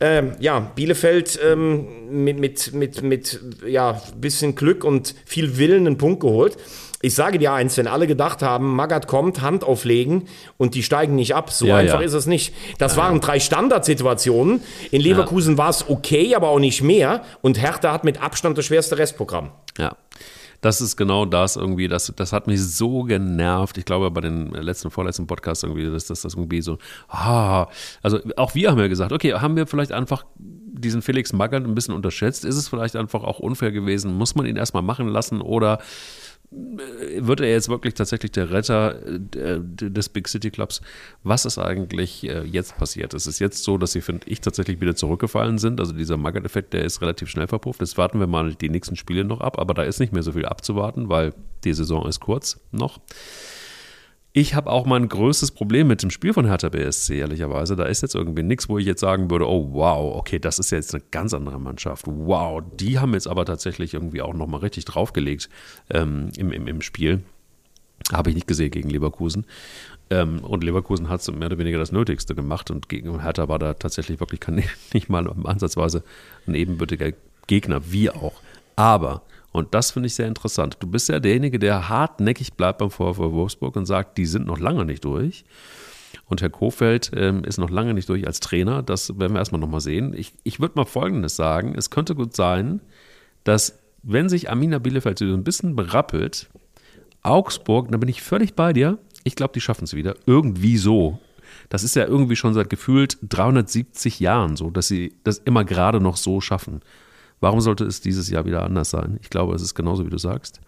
Ähm, ja, Bielefeld ähm, mit, mit, mit, mit ja, bisschen Glück und viel Willen einen Punkt geholt. Ich sage dir eins, wenn alle gedacht haben, Magath kommt, Hand auflegen und die steigen nicht ab. So ja, einfach ja. ist es nicht. Das ja, waren drei Standardsituationen. In Leverkusen war es okay, aber auch nicht mehr. Und Hertha hat mit Abstand das schwerste Restprogramm. Ja das ist genau das irgendwie, das, das hat mich so genervt. Ich glaube, bei den letzten, vorletzten Podcasts irgendwie, dass das, das irgendwie so, ah, also auch wir haben ja gesagt, okay, haben wir vielleicht einfach diesen Felix Magath ein bisschen unterschätzt? Ist es vielleicht einfach auch unfair gewesen? Muss man ihn erstmal machen lassen oder wird er jetzt wirklich tatsächlich der Retter äh, des Big City Clubs? Was ist eigentlich äh, jetzt passiert? Es ist jetzt so, dass sie, finde ich, tatsächlich wieder zurückgefallen sind. Also dieser Magath-Effekt, der ist relativ schnell verpufft. Jetzt warten wir mal die nächsten Spiele noch ab, aber da ist nicht mehr so viel abzuwarten, weil die Saison ist kurz noch. Ich habe auch mein größtes Problem mit dem Spiel von Hertha BSC, ehrlicherweise. Da ist jetzt irgendwie nichts, wo ich jetzt sagen würde, oh wow, okay, das ist jetzt eine ganz andere Mannschaft. Wow, die haben jetzt aber tatsächlich irgendwie auch nochmal richtig draufgelegt ähm, im, im, im Spiel. Habe ich nicht gesehen gegen Leverkusen. Ähm, und Leverkusen hat mehr oder weniger das Nötigste gemacht und gegen Hertha war da tatsächlich wirklich kein, nicht mal ansatzweise ein ebenbürtiger Gegner, wie auch. Aber und das finde ich sehr interessant. Du bist ja derjenige, der hartnäckig bleibt beim VfW Wolfsburg und sagt, die sind noch lange nicht durch. Und Herr Kofeld ähm, ist noch lange nicht durch als Trainer. Das werden wir erstmal nochmal sehen. Ich, ich würde mal Folgendes sagen. Es könnte gut sein, dass, wenn sich Amina Bielefeld so ein bisschen berappelt, Augsburg, da bin ich völlig bei dir. Ich glaube, die schaffen es wieder. Irgendwie so. Das ist ja irgendwie schon seit gefühlt 370 Jahren so, dass sie das immer gerade noch so schaffen. Warum sollte es dieses Jahr wieder anders sein? Ich glaube, es ist genauso, wie du sagst.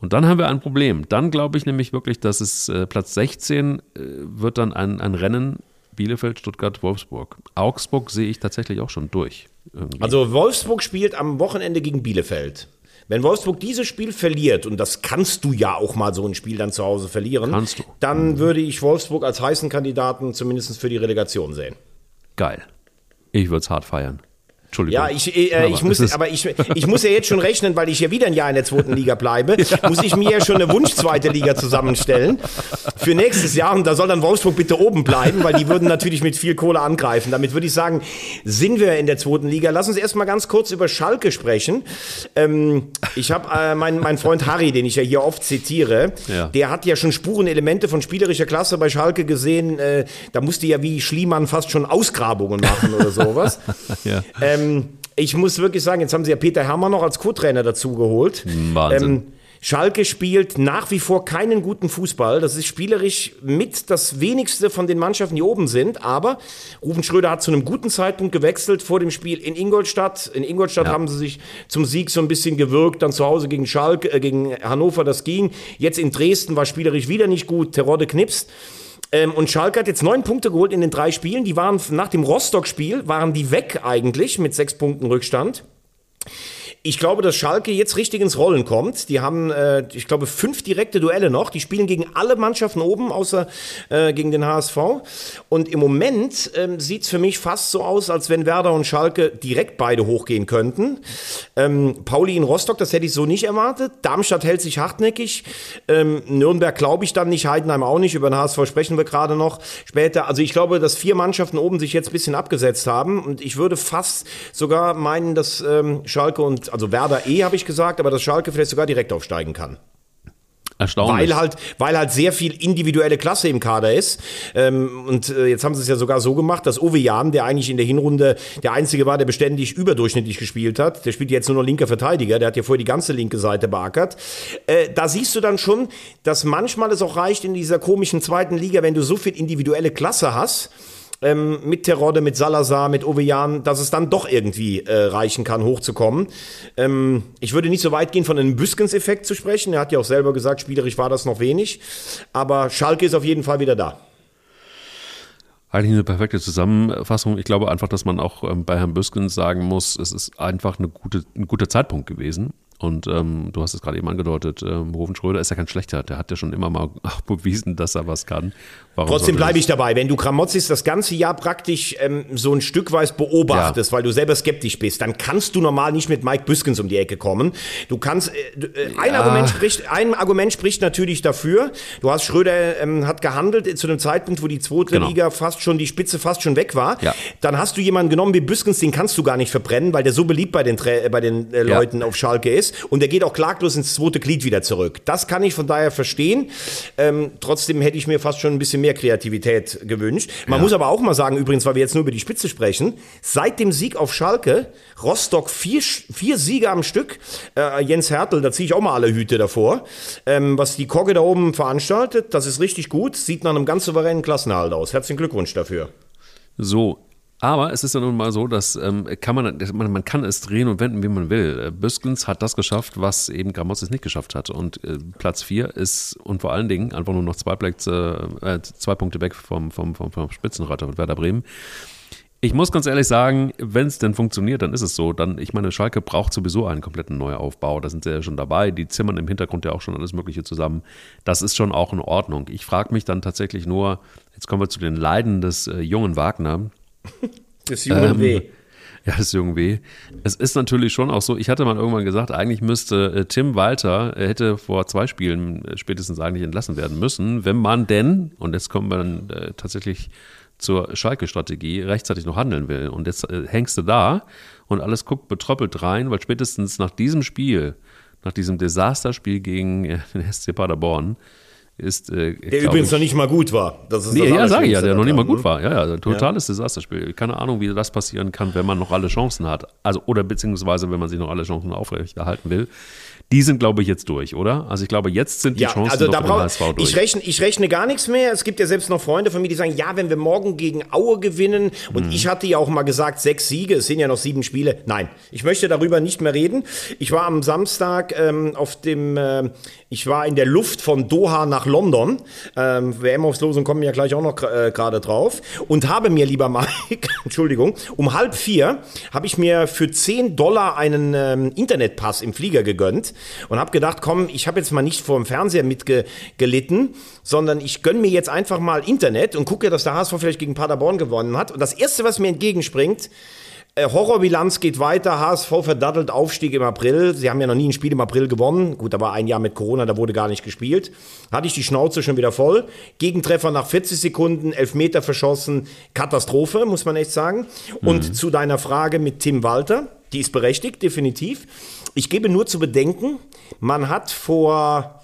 Und dann haben wir ein Problem. Dann glaube ich nämlich wirklich, dass es äh, Platz 16 äh, wird dann ein, ein Rennen Bielefeld, Stuttgart, Wolfsburg. Augsburg sehe ich tatsächlich auch schon durch. Irgendwie. Also Wolfsburg spielt am Wochenende gegen Bielefeld. Wenn Wolfsburg dieses Spiel verliert, und das kannst du ja auch mal so ein Spiel dann zu Hause verlieren, kannst du. dann würde ich Wolfsburg als heißen Kandidaten zumindest für die Relegation sehen. Geil. Ich würde es hart feiern. Entschuldigung. Ja, ich, äh, ich muss, aber ich, ich muss ja jetzt schon rechnen, weil ich ja wieder ein Jahr in der zweiten Liga bleibe, ja. muss ich mir ja schon eine Wunsch-zweite Liga zusammenstellen für nächstes Jahr. Und da soll dann Wolfsburg bitte oben bleiben, weil die würden natürlich mit viel Kohle angreifen. Damit würde ich sagen, sind wir in der zweiten Liga. Lass uns erstmal ganz kurz über Schalke sprechen. Ähm, ich habe äh, meinen mein Freund Harry, den ich ja hier oft zitiere, ja. der hat ja schon Spurenelemente von spielerischer Klasse bei Schalke gesehen. Äh, da musste ja wie Schliemann fast schon Ausgrabungen machen oder sowas. ja. ähm, ähm, ich muss wirklich sagen, jetzt haben sie ja Peter Hermann noch als Co-Trainer dazu geholt. Wahnsinn. Ähm, Schalke spielt nach wie vor keinen guten Fußball. Das ist spielerisch mit das wenigste von den Mannschaften, die oben sind. Aber Rufen Schröder hat zu einem guten Zeitpunkt gewechselt vor dem Spiel in Ingolstadt. In Ingolstadt ja. haben sie sich zum Sieg so ein bisschen gewirkt. Dann zu Hause gegen Schalke, äh, gegen Hannover, das ging. Jetzt in Dresden war spielerisch wieder nicht gut. Terodde knipst. Ähm, und Schalke hat jetzt neun Punkte geholt in den drei Spielen. Die waren nach dem Rostock-Spiel, waren die weg eigentlich mit sechs Punkten Rückstand. Ich glaube, dass Schalke jetzt richtig ins Rollen kommt. Die haben, äh, ich glaube, fünf direkte Duelle noch. Die spielen gegen alle Mannschaften oben, außer äh, gegen den HSV. Und im Moment ähm, sieht es für mich fast so aus, als wenn Werder und Schalke direkt beide hochgehen könnten. Ähm, Pauli in Rostock, das hätte ich so nicht erwartet. Darmstadt hält sich hartnäckig. Ähm, Nürnberg glaube ich dann nicht, Heidenheim auch nicht. Über den HSV sprechen wir gerade noch später. Also ich glaube, dass vier Mannschaften oben sich jetzt ein bisschen abgesetzt haben. Und ich würde fast sogar meinen, dass ähm, Schalke und also Werder eh, habe ich gesagt, aber dass Schalke vielleicht sogar direkt aufsteigen kann. Erstaunlich. Weil halt, weil halt sehr viel individuelle Klasse im Kader ist. Ähm, und äh, jetzt haben sie es ja sogar so gemacht, dass Uwe Jan, der eigentlich in der Hinrunde der Einzige war, der beständig überdurchschnittlich gespielt hat, der spielt jetzt nur noch linker Verteidiger, der hat ja vorher die ganze linke Seite beackert. Äh, da siehst du dann schon, dass manchmal es auch reicht in dieser komischen zweiten Liga, wenn du so viel individuelle Klasse hast, ähm, mit Terodde, mit Salazar, mit Ovejan, dass es dann doch irgendwie äh, reichen kann, hochzukommen. Ähm, ich würde nicht so weit gehen, von einem Büskens-Effekt zu sprechen. Er hat ja auch selber gesagt, spielerisch war das noch wenig. Aber Schalke ist auf jeden Fall wieder da. Eigentlich eine perfekte Zusammenfassung. Ich glaube einfach, dass man auch ähm, bei Herrn Büskens sagen muss, es ist einfach eine gute, ein guter Zeitpunkt gewesen. Und ähm, du hast es gerade eben angedeutet, ähm, Rufen Schröder ist ja kein schlechter. Der hat ja schon immer mal bewiesen, dass er was kann. Warum Trotzdem bleibe ich dabei. Wenn du Kramotzis das ganze Jahr praktisch ähm, so ein Stück weit beobachtest, ja. weil du selber skeptisch bist, dann kannst du normal nicht mit Mike Büskens um die Ecke kommen. Du kannst, äh, äh, ein, ja. Argument spricht, ein Argument spricht natürlich dafür. Du hast Schröder ähm, hat gehandelt zu einem Zeitpunkt, wo die zweite genau. Liga fast schon, die Spitze fast schon weg war. Ja. Dann hast du jemanden genommen wie Büskens, den kannst du gar nicht verbrennen, weil der so beliebt bei den, bei den äh, Leuten auf Schalke ist ist und er geht auch klaglos ins zweite Glied wieder zurück. Das kann ich von daher verstehen. Ähm, trotzdem hätte ich mir fast schon ein bisschen mehr Kreativität gewünscht. Man ja. muss aber auch mal sagen, übrigens, weil wir jetzt nur über die Spitze sprechen, seit dem Sieg auf Schalke, Rostock vier, vier Siege am Stück, äh, Jens Hertel, da ziehe ich auch mal alle Hüte davor. Ähm, was die Kogge da oben veranstaltet, das ist richtig gut, sieht nach einem ganz souveränen Klassenhalt aus. Herzlichen Glückwunsch dafür. So, aber es ist ja nun mal so, dass ähm, kann man, man, man kann es drehen und wenden, wie man will. Äh, Büskens hat das geschafft, was eben Gramozis nicht geschafft hat. Und äh, Platz 4 ist und vor allen Dingen einfach nur noch zwei, Plätze, äh, zwei Punkte weg vom, vom, vom, vom Spitzenreiter mit Werder Bremen. Ich muss ganz ehrlich sagen, wenn es denn funktioniert, dann ist es so. Dann, ich meine, Schalke braucht sowieso einen kompletten Neuaufbau. Da sind sie ja schon dabei. Die zimmern im Hintergrund ja auch schon alles Mögliche zusammen. Das ist schon auch in Ordnung. Ich frage mich dann tatsächlich nur, jetzt kommen wir zu den Leiden des äh, jungen Wagner. Das junge ähm. Ja, das junge W. Es ist natürlich schon auch so, ich hatte mal irgendwann gesagt, eigentlich müsste äh, Tim Walter, er hätte vor zwei Spielen äh, spätestens eigentlich entlassen werden müssen, wenn man denn, und jetzt kommen wir dann äh, tatsächlich zur Schalke-Strategie, rechtzeitig noch handeln will. Und jetzt äh, hängst du da und alles guckt betröppelt rein, weil spätestens nach diesem Spiel, nach diesem Desasterspiel gegen äh, den SC Paderborn, ist. Äh, der übrigens ich, noch nicht mal gut war. Das ist nee, ja, sage ich ja, der noch nicht mal gut ne? war. Ja, ja, totales ja. Desasterspiel. Keine Ahnung, wie das passieren kann, wenn man noch alle Chancen hat. Also, oder beziehungsweise, wenn man sich noch alle Chancen aufrechterhalten will. Die sind, glaube ich, jetzt durch, oder? Also ich glaube, jetzt sind die ja, Chancen also da brauch, HSV durch. Ich rechne, ich rechne gar nichts mehr. Es gibt ja selbst noch Freunde von mir, die sagen, ja, wenn wir morgen gegen Aue gewinnen, und mhm. ich hatte ja auch mal gesagt, sechs Siege, es sind ja noch sieben Spiele. Nein, ich möchte darüber nicht mehr reden. Ich war am Samstag ähm, auf dem, äh, ich war in der Luft von Doha nach London. Ähm, WM-Auslosung kommen ja gleich auch noch äh, gerade drauf. Und habe mir, lieber Mike, Entschuldigung, um halb vier habe ich mir für zehn Dollar einen ähm, Internetpass im Flieger gegönnt und habe gedacht, komm, ich habe jetzt mal nicht vor dem Fernseher mitgelitten, sondern ich gönne mir jetzt einfach mal Internet und gucke, dass der HSV vielleicht gegen Paderborn gewonnen hat. Und das Erste, was mir entgegenspringt, äh, Horrorbilanz geht weiter. HSV verdattelt Aufstieg im April. Sie haben ja noch nie ein Spiel im April gewonnen. Gut, da war ein Jahr mit Corona, da wurde gar nicht gespielt. Hatte ich die Schnauze schon wieder voll. Gegentreffer nach 40 Sekunden, Elfmeter verschossen. Katastrophe, muss man echt sagen. Und mhm. zu deiner Frage mit Tim Walter. Die ist berechtigt, definitiv. Ich gebe nur zu bedenken, man hat vor,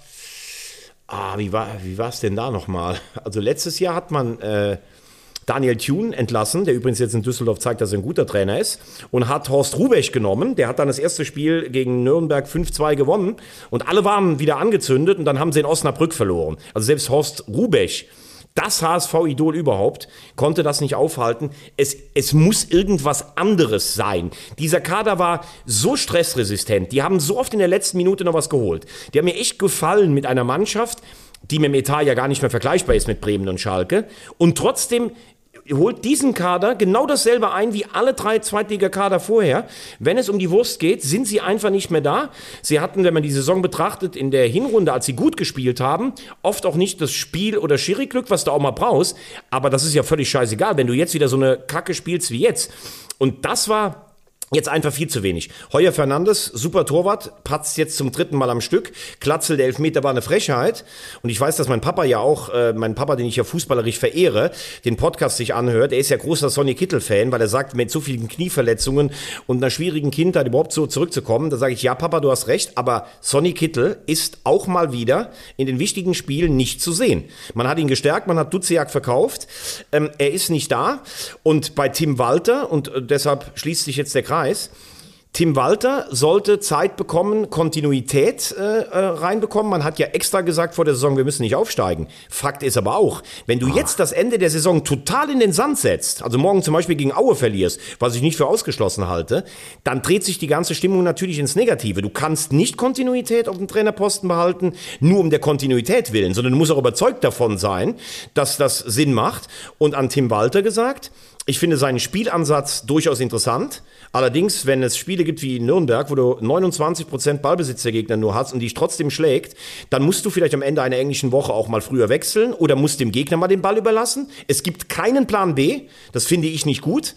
ah, wie war wie es denn da nochmal? Also letztes Jahr hat man äh, Daniel Thune entlassen, der übrigens jetzt in Düsseldorf zeigt, dass er ein guter Trainer ist, und hat Horst Rubech genommen. Der hat dann das erste Spiel gegen Nürnberg 5-2 gewonnen und alle waren wieder angezündet und dann haben sie in Osnabrück verloren. Also selbst Horst Rubech das HSV-Idol überhaupt, konnte das nicht aufhalten. Es, es muss irgendwas anderes sein. Dieser Kader war so stressresistent. Die haben so oft in der letzten Minute noch was geholt. Die haben mir echt gefallen mit einer Mannschaft, die mit dem Etat ja gar nicht mehr vergleichbar ist mit Bremen und Schalke. Und trotzdem holt diesen Kader genau dasselbe ein wie alle drei Zweitligakader vorher. Wenn es um die Wurst geht, sind sie einfach nicht mehr da. Sie hatten, wenn man die Saison betrachtet, in der Hinrunde, als sie gut gespielt haben, oft auch nicht das Spiel- oder Schiri-Glück, was du auch mal brauchst. Aber das ist ja völlig scheißegal, wenn du jetzt wieder so eine Kacke spielst wie jetzt. Und das war Jetzt einfach viel zu wenig. Heuer Fernandes, super Torwart, patzt jetzt zum dritten Mal am Stück. Klatzel, der Elfmeter war eine Frechheit. Und ich weiß, dass mein Papa ja auch, äh, mein Papa, den ich ja fußballerisch verehre, den Podcast sich anhört. Er ist ja großer Sonny Kittel-Fan, weil er sagt, mit so vielen Knieverletzungen und einer schwierigen Kindheit überhaupt so zurückzukommen, da sage ich, ja, Papa, du hast recht, aber Sonny Kittel ist auch mal wieder in den wichtigen Spielen nicht zu sehen. Man hat ihn gestärkt, man hat Duziak verkauft. Ähm, er ist nicht da. Und bei Tim Walter, und äh, deshalb schließt sich jetzt der Kreis, Preis. Tim Walter sollte Zeit bekommen, Kontinuität äh, äh, reinbekommen. Man hat ja extra gesagt vor der Saison, wir müssen nicht aufsteigen. Fakt ist aber auch, wenn du ah. jetzt das Ende der Saison total in den Sand setzt, also morgen zum Beispiel gegen Aue verlierst, was ich nicht für ausgeschlossen halte, dann dreht sich die ganze Stimmung natürlich ins Negative. Du kannst nicht Kontinuität auf dem Trainerposten behalten, nur um der Kontinuität willen, sondern du musst auch überzeugt davon sein, dass das Sinn macht. Und an Tim Walter gesagt, ich finde seinen Spielansatz durchaus interessant. Allerdings, wenn es Spiele gibt wie in Nürnberg, wo du 29% Ballbesitz der Gegner nur hast und dich trotzdem schlägt, dann musst du vielleicht am Ende einer englischen Woche auch mal früher wechseln oder musst dem Gegner mal den Ball überlassen. Es gibt keinen Plan B. Das finde ich nicht gut.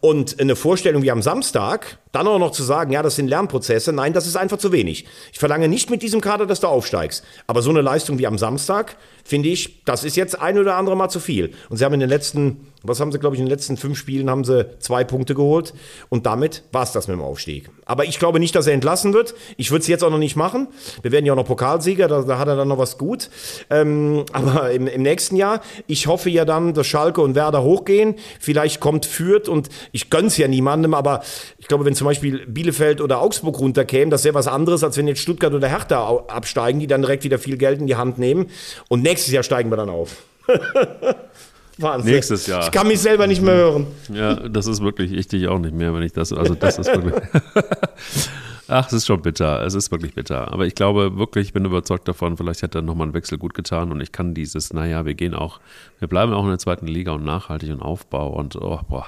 Und eine Vorstellung wie am Samstag, dann auch noch zu sagen, ja, das sind Lernprozesse, nein, das ist einfach zu wenig. Ich verlange nicht mit diesem Kader, dass du aufsteigst. Aber so eine Leistung wie am Samstag, finde ich, das ist jetzt ein oder andere Mal zu viel. Und sie haben in den letzten, was haben sie, glaube ich, in den letzten fünf Spielen haben sie zwei Punkte geholt. Und damit war es das mit dem Aufstieg. Aber ich glaube nicht, dass er entlassen wird. Ich würde es jetzt auch noch nicht machen. Wir werden ja auch noch Pokalsieger, da, da hat er dann noch was gut. Ähm, aber im, im nächsten Jahr, ich hoffe ja dann, dass Schalke und Werder hochgehen. Vielleicht kommt Fürth und ich gönn's ja niemandem, aber ich glaube, wenn zum Beispiel Bielefeld oder Augsburg runterkämen, das wäre was anderes, als wenn jetzt Stuttgart oder Hertha absteigen, die dann direkt wieder viel Geld in die Hand nehmen. Und nächstes Jahr steigen wir dann auf. Wahnsinn. Nächstes Jahr. Ich kann mich selber nicht mehr hören. Ja, das ist wirklich, ich dich auch nicht mehr, wenn ich das, also das ist wirklich. Ach, es ist schon bitter. Es ist wirklich bitter. Aber ich glaube wirklich, ich bin überzeugt davon, vielleicht hätte er nochmal einen Wechsel gut getan und ich kann dieses, naja, wir gehen auch, wir bleiben auch in der zweiten Liga und nachhaltig und Aufbau und, oh, boah.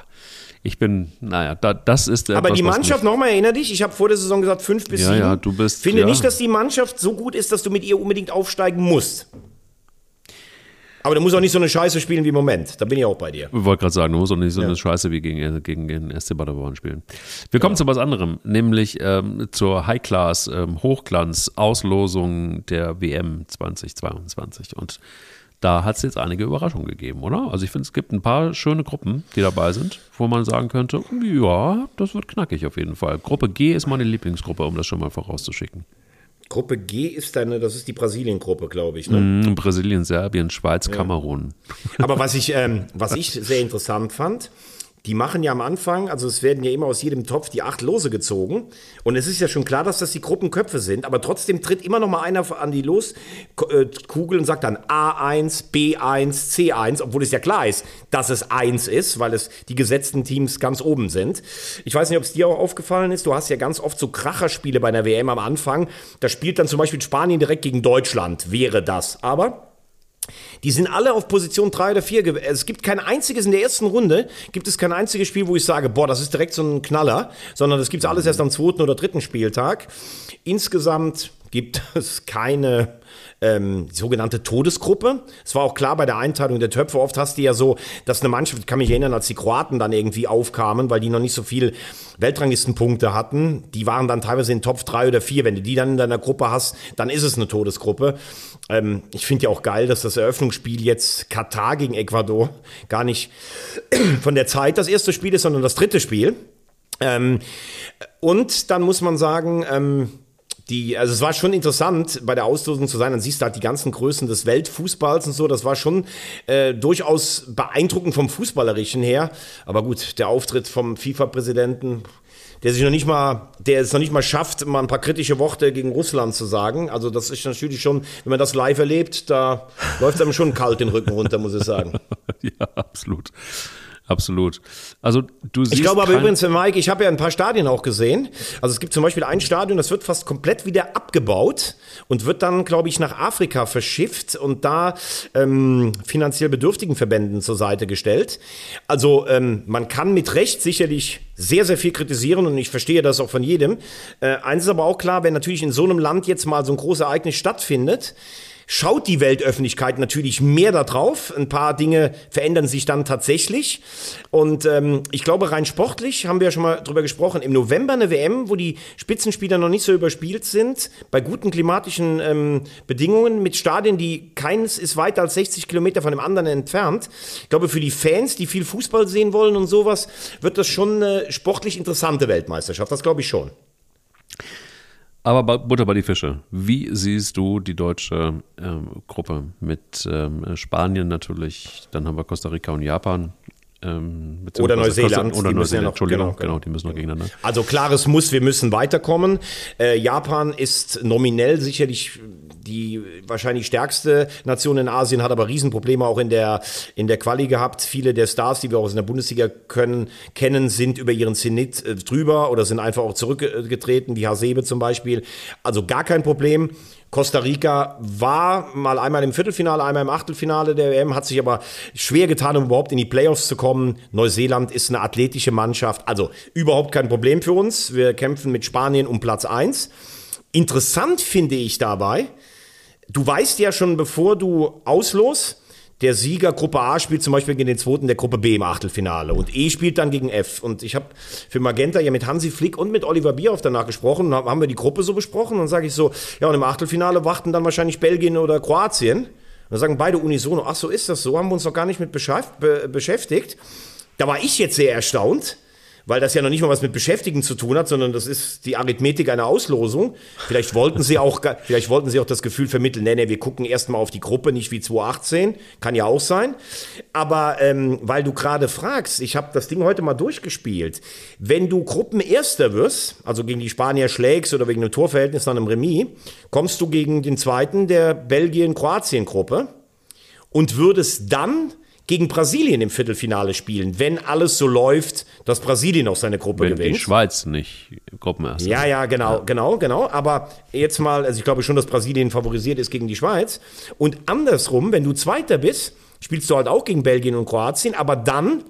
Ich bin, naja, da, das ist. Aber die Mannschaft, nochmal, erinnere dich, ich habe vor der Saison gesagt, fünf bis sieben. Ja, ja, du bist. Finde ja. nicht, dass die Mannschaft so gut ist, dass du mit ihr unbedingt aufsteigen musst. Aber du musst auch nicht so eine Scheiße spielen wie im Moment. Da bin ich auch bei dir. Ich wollte gerade sagen, du musst auch nicht so ja. eine Scheiße wie gegen, gegen den SC Paderborn spielen. Wir kommen ja. zu was anderem, nämlich ähm, zur High-Class, ähm, Hochglanz-Auslosung der WM 2022. Und da hat es jetzt einige Überraschungen gegeben, oder? Also ich finde, es gibt ein paar schöne Gruppen, die dabei sind, wo man sagen könnte, ja, das wird knackig auf jeden Fall. Gruppe G ist meine Lieblingsgruppe, um das schon mal vorauszuschicken. Gruppe G ist deine, das ist die Brasilien-Gruppe, glaube ich. Ne? Mm, Brasilien, Serbien, Schweiz, ja. Kamerun. Aber was ich, ähm, was ich sehr interessant fand, die machen ja am Anfang, also es werden ja immer aus jedem Topf die acht Lose gezogen. Und es ist ja schon klar, dass das die Gruppenköpfe sind. Aber trotzdem tritt immer noch mal einer an die Loskugel und sagt dann A1, B1, C1, obwohl es ja klar ist, dass es 1 ist, weil es die gesetzten Teams ganz oben sind. Ich weiß nicht, ob es dir auch aufgefallen ist. Du hast ja ganz oft so Kracherspiele bei der WM am Anfang. Da spielt dann zum Beispiel Spanien direkt gegen Deutschland, wäre das. Aber die sind alle auf Position 3 oder 4. Es gibt kein einziges in der ersten Runde, gibt es kein einziges Spiel, wo ich sage, boah, das ist direkt so ein Knaller, sondern das gibt es alles erst am zweiten oder dritten Spieltag. Insgesamt gibt es keine ähm, sogenannte Todesgruppe. Es war auch klar bei der Einteilung der Töpfe. Oft hast du ja so, dass eine Mannschaft, ich kann mich erinnern, als die Kroaten dann irgendwie aufkamen, weil die noch nicht so viel Weltranglistenpunkte hatten, die waren dann teilweise in Topf drei oder vier. Wenn du die dann in deiner Gruppe hast, dann ist es eine Todesgruppe. Ähm, ich finde ja auch geil, dass das Eröffnungsspiel jetzt Katar gegen Ecuador gar nicht von der Zeit das erste Spiel ist, sondern das dritte Spiel. Ähm, und dann muss man sagen, ähm, die, also es war schon interessant, bei der Auslosung zu sein. Dann siehst du halt die ganzen Größen des Weltfußballs und so. Das war schon äh, durchaus beeindruckend vom Fußballerischen her. Aber gut, der Auftritt vom FIFA-Präsidenten, der sich noch nicht mal, der es noch nicht mal schafft, mal ein paar kritische Worte gegen Russland zu sagen. Also das ist natürlich schon, wenn man das live erlebt, da läuft einem schon kalt den Rücken runter, muss ich sagen. ja, absolut. Absolut. Also du siehst Ich glaube aber übrigens, Mike, ich habe ja ein paar Stadien auch gesehen. Also es gibt zum Beispiel ein Stadion, das wird fast komplett wieder abgebaut und wird dann, glaube ich, nach Afrika verschifft und da ähm, finanziell bedürftigen Verbänden zur Seite gestellt. Also ähm, man kann mit Recht sicherlich sehr, sehr viel kritisieren und ich verstehe das auch von jedem. Äh, eins ist aber auch klar, wenn natürlich in so einem Land jetzt mal so ein großes Ereignis stattfindet, schaut die Weltöffentlichkeit natürlich mehr darauf. Ein paar Dinge verändern sich dann tatsächlich. Und ähm, ich glaube, rein sportlich haben wir ja schon mal drüber gesprochen. Im November eine WM, wo die Spitzenspieler noch nicht so überspielt sind, bei guten klimatischen ähm, Bedingungen, mit Stadien, die keines ist weiter als 60 Kilometer von dem anderen entfernt. Ich glaube, für die Fans, die viel Fußball sehen wollen und sowas, wird das schon eine sportlich interessante Weltmeisterschaft. Das glaube ich schon. Aber Butter bei die Fische. Wie siehst du die deutsche ähm, Gruppe mit ähm, Spanien natürlich? Dann haben wir Costa Rica und Japan. Ähm, oder Neuseeland. Oder Neuseeland, ja Entschuldigung, genau, genau, die müssen noch gegeneinander. Also klares Muss, wir müssen weiterkommen. Äh, Japan ist nominell sicherlich die wahrscheinlich stärkste Nation in Asien, hat aber Riesenprobleme auch in der, in der Quali gehabt. Viele der Stars, die wir auch aus der Bundesliga können, kennen, sind über ihren Zenit äh, drüber oder sind einfach auch zurückgetreten, wie Hasebe zum Beispiel. Also gar kein Problem. Costa Rica war mal einmal im Viertelfinale, einmal im Achtelfinale der WM, hat sich aber schwer getan, um überhaupt in die Playoffs zu kommen. Neuseeland ist eine athletische Mannschaft, also überhaupt kein Problem für uns. Wir kämpfen mit Spanien um Platz eins. Interessant finde ich dabei, du weißt ja schon, bevor du auslos, der Sieger Gruppe A spielt zum Beispiel gegen den zweiten der Gruppe B im Achtelfinale und E spielt dann gegen F. Und ich habe für Magenta ja mit Hansi Flick und mit Oliver Bierhoff danach gesprochen und haben wir die Gruppe so besprochen. Und dann sage ich so, ja, und im Achtelfinale warten dann wahrscheinlich Belgien oder Kroatien. Und dann sagen beide unisono, ach so ist das so, haben wir uns noch gar nicht mit beschäftigt. Da war ich jetzt sehr erstaunt weil das ja noch nicht mal was mit Beschäftigen zu tun hat, sondern das ist die Arithmetik einer Auslosung. Vielleicht wollten sie auch, vielleicht wollten sie auch das Gefühl vermitteln, nee, nee, wir gucken erstmal auf die Gruppe, nicht wie 2018. Kann ja auch sein. Aber ähm, weil du gerade fragst, ich habe das Ding heute mal durchgespielt. Wenn du Gruppenerster wirst, also gegen die Spanier schlägst oder wegen einem Torverhältnis dann im Remis, kommst du gegen den zweiten der Belgien-Kroatien-Gruppe und würdest dann gegen Brasilien im Viertelfinale spielen, wenn alles so läuft, dass Brasilien auch seine Gruppe wenn gewinnt. Die Schweiz nicht Gruppenerster. Ja, ja, genau, ja. genau, genau. Aber jetzt mal, also ich glaube schon, dass Brasilien favorisiert ist gegen die Schweiz. Und andersrum, wenn du Zweiter bist, spielst du halt auch gegen Belgien und Kroatien, aber dann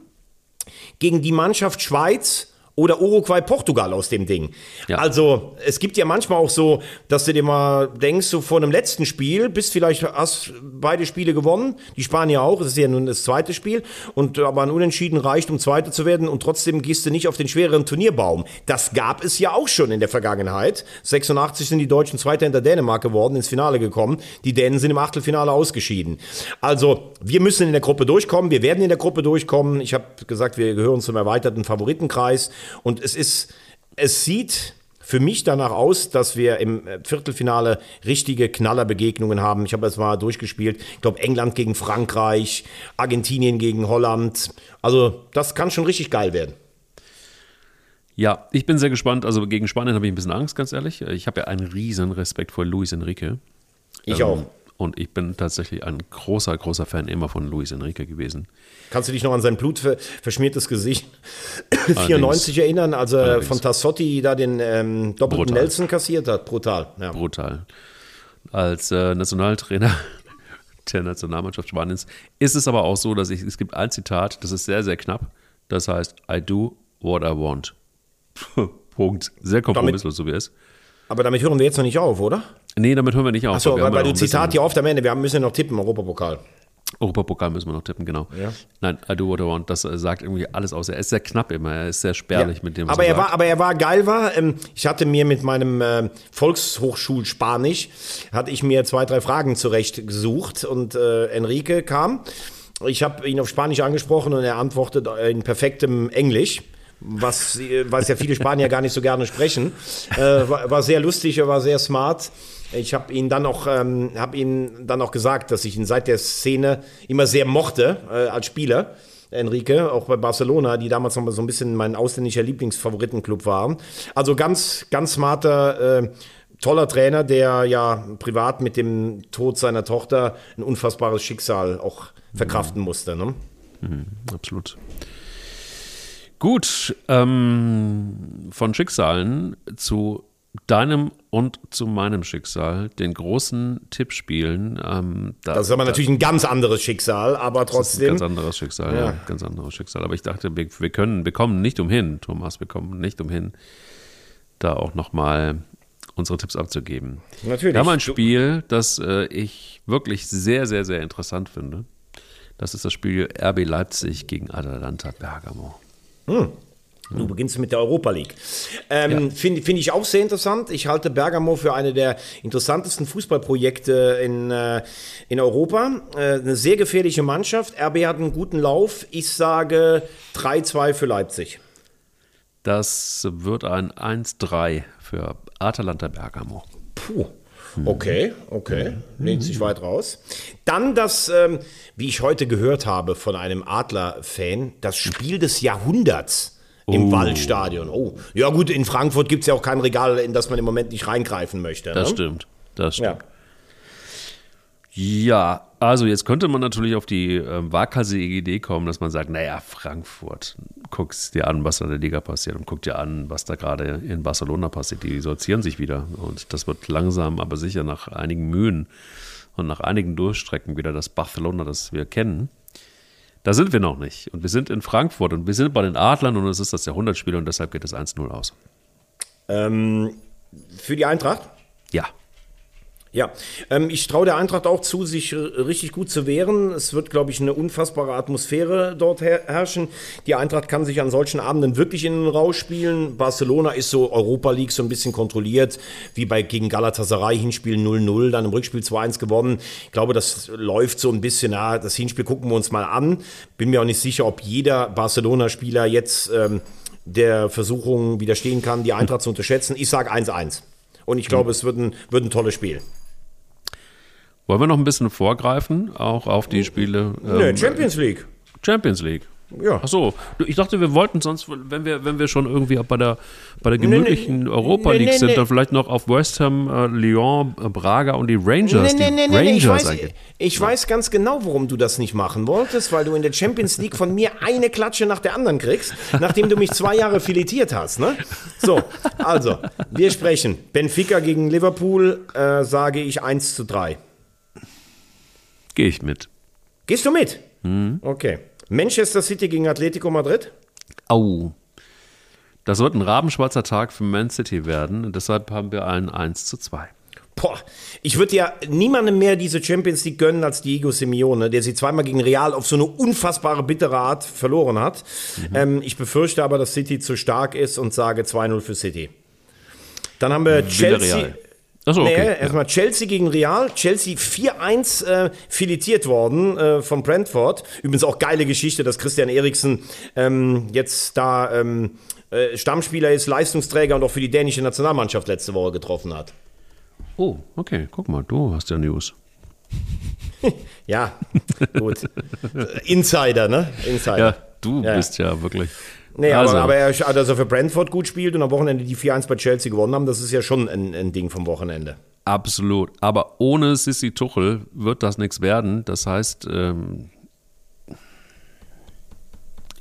gegen die Mannschaft Schweiz oder Uruguay, Portugal aus dem Ding. Ja. Also es gibt ja manchmal auch so, dass du dir mal denkst, so vor einem letzten Spiel, bist vielleicht, hast beide Spiele gewonnen, die Spanier auch, es ist ja nun das zweite Spiel, und aber ein Unentschieden reicht, um Zweiter zu werden und trotzdem gehst du nicht auf den schwereren Turnierbaum. Das gab es ja auch schon in der Vergangenheit. 86 sind die Deutschen Zweiter hinter Dänemark geworden, ins Finale gekommen. Die Dänen sind im Achtelfinale ausgeschieden. Also wir müssen in der Gruppe durchkommen, wir werden in der Gruppe durchkommen. Ich habe gesagt, wir gehören zum erweiterten Favoritenkreis. Und es ist, es sieht für mich danach aus, dass wir im Viertelfinale richtige Knallerbegegnungen haben. Ich habe es mal durchgespielt. Ich glaube, England gegen Frankreich, Argentinien gegen Holland. Also, das kann schon richtig geil werden. Ja, ich bin sehr gespannt. Also gegen Spanien habe ich ein bisschen Angst, ganz ehrlich. Ich habe ja einen riesen Respekt vor Luis Enrique. Ich ähm, auch. Und ich bin tatsächlich ein großer, großer Fan immer von Luis Enrique gewesen. Kannst du dich noch an sein blutverschmiertes Gesicht 94 erinnern, als er allerdings. von Tassotti da den ähm, doppelten Brutal. Nelson kassiert hat? Brutal. Ja. Brutal. Als äh, Nationaltrainer der Nationalmannschaft Spaniens ist es aber auch so, dass ich, es gibt ein Zitat, das ist sehr, sehr knapp. Das heißt, I do what I want. Punkt. Sehr kompromisslos, so wie es. Aber damit hören wir jetzt noch nicht auf, oder? Nee, damit hören wir nicht auf. Achso, weil, weil du Zitat hier oft am Ende, wir müssen ja noch tippen, Europapokal. Europapokal müssen wir noch tippen, genau. Ja. Nein, I do what I want, das äh, sagt irgendwie alles aus. Er ist sehr knapp immer, er ist sehr spärlich ja. mit dem, was aber er, er war, Aber er war geil, war, ähm, ich hatte mir mit meinem äh, Volkshochschul-Spanisch, hatte ich mir zwei, drei Fragen zurechtgesucht und äh, Enrique kam. Ich habe ihn auf Spanisch angesprochen und er antwortet in perfektem Englisch was, was ja viele Spanier gar nicht so gerne sprechen. Äh, war, war, sehr lustig, er war sehr smart. Ich habe ihn dann auch, ähm, habe ihn dann auch gesagt, dass ich ihn seit der Szene immer sehr mochte äh, als Spieler. Enrique, auch bei Barcelona, die damals noch mal so ein bisschen mein ausländischer Lieblingsfavoritenclub waren. Also ganz, ganz smarter, äh, toller Trainer, der ja privat mit dem Tod seiner Tochter ein unfassbares Schicksal auch verkraften musste. Ne? Mhm, absolut. Gut, ähm, von Schicksalen zu deinem und zu meinem Schicksal, den großen Tippspielen. Ähm, da, das ist aber da, natürlich ein ganz anderes Schicksal, aber trotzdem. ein ganz anderes Schicksal, ja. ja. ganz anderes Schicksal. Aber ich dachte, wir, wir können, wir kommen nicht umhin, Thomas, wir kommen nicht umhin, da auch nochmal unsere Tipps abzugeben. Natürlich. Wir haben ein Spiel, das äh, ich wirklich sehr, sehr, sehr interessant finde. Das ist das Spiel RB Leipzig gegen Atalanta Bergamo. Hm. Du beginnst mit der Europa League. Ähm, ja. Finde find ich auch sehr interessant. Ich halte Bergamo für eine der interessantesten Fußballprojekte in, äh, in Europa. Äh, eine sehr gefährliche Mannschaft. RB hat einen guten Lauf. Ich sage 3-2 für Leipzig. Das wird ein 1-3 für Atalanta Bergamo. Puh. Okay, okay, mhm. lehnt sich weit raus. Dann das, ähm, wie ich heute gehört habe von einem Adler-Fan, das Spiel des Jahrhunderts im oh. Waldstadion. Oh, ja gut, in Frankfurt gibt es ja auch kein Regal, in das man im Moment nicht reingreifen möchte. Das ne? stimmt, das stimmt. Ja. Ja, also jetzt könnte man natürlich auf die äh, waghalsige Idee kommen, dass man sagt, naja, Frankfurt, guckst dir an, was da in der Liga passiert und guck dir an, was da gerade in Barcelona passiert. Die sortieren sich wieder und das wird langsam, aber sicher nach einigen Mühen und nach einigen Durchstrecken wieder das Barcelona, das wir kennen. Da sind wir noch nicht. Und wir sind in Frankfurt und wir sind bei den Adlern und es ist das Jahrhundertspiel und deshalb geht es 1-0 aus. Ähm, für die Eintracht? Ja. Ja, ähm, ich traue der Eintracht auch zu, sich richtig gut zu wehren. Es wird, glaube ich, eine unfassbare Atmosphäre dort her herrschen. Die Eintracht kann sich an solchen Abenden wirklich in den Rausch spielen. Barcelona ist so Europa League so ein bisschen kontrolliert, wie bei gegen Galatasaray Hinspiel 0-0, dann im Rückspiel 2-1 gewonnen. Ich glaube, das läuft so ein bisschen. Ja, das Hinspiel gucken wir uns mal an. Bin mir auch nicht sicher, ob jeder Barcelona-Spieler jetzt ähm, der Versuchung widerstehen kann, die Eintracht zu unterschätzen. Ich sage 1-1. Und ich glaube, es wird ein, wird ein tolles Spiel. Wollen wir noch ein bisschen vorgreifen, auch auf die Spiele? Ähm, nee, Champions League. Champions League. Ja. Ach so, ich dachte, wir wollten sonst, wenn wir, wenn wir schon irgendwie bei der, bei der gemütlichen nee, nee, Europa League nee, sind, dann vielleicht noch auf West Ham, äh, Lyon, äh, Braga und die Rangers. Nee, nee, nee, Rangers ich, weiß, ich ja. weiß ganz genau, warum du das nicht machen wolltest, weil du in der Champions League von mir eine Klatsche nach der anderen kriegst, nachdem du mich zwei Jahre filetiert hast. Ne? So, also, wir sprechen. Benfica gegen Liverpool, äh, sage ich 1 zu 3. Gehe ich mit. Gehst du mit? Mhm. Okay. Manchester City gegen Atletico Madrid? Au. Das wird ein rabenschwarzer Tag für Man City werden. Deshalb haben wir einen 1 zu 2. Boah, ich würde ja niemandem mehr diese Champions League gönnen als Diego Simeone, der sie zweimal gegen Real auf so eine unfassbare bittere Art verloren hat. Mhm. Ähm, ich befürchte aber, dass City zu stark ist und sage 2-0 für City. Dann haben wir Chelsea. Real. Achso, okay. Nee, erstmal Chelsea gegen Real. Chelsea 4-1 äh, filetiert worden äh, von Brentford. Übrigens auch geile Geschichte, dass Christian Eriksen ähm, jetzt da ähm, äh, Stammspieler ist, Leistungsträger und auch für die dänische Nationalmannschaft letzte Woche getroffen hat. Oh, okay. Guck mal, du hast ja News. ja, gut. Insider, ne? Insider. Ja, du ja. bist ja wirklich. Nee, also. aber, aber er, dass er für Brentford gut spielt und am Wochenende die 4-1 bei Chelsea gewonnen haben, das ist ja schon ein, ein Ding vom Wochenende. Absolut. Aber ohne Sissi Tuchel wird das nichts werden. Das heißt, ähm,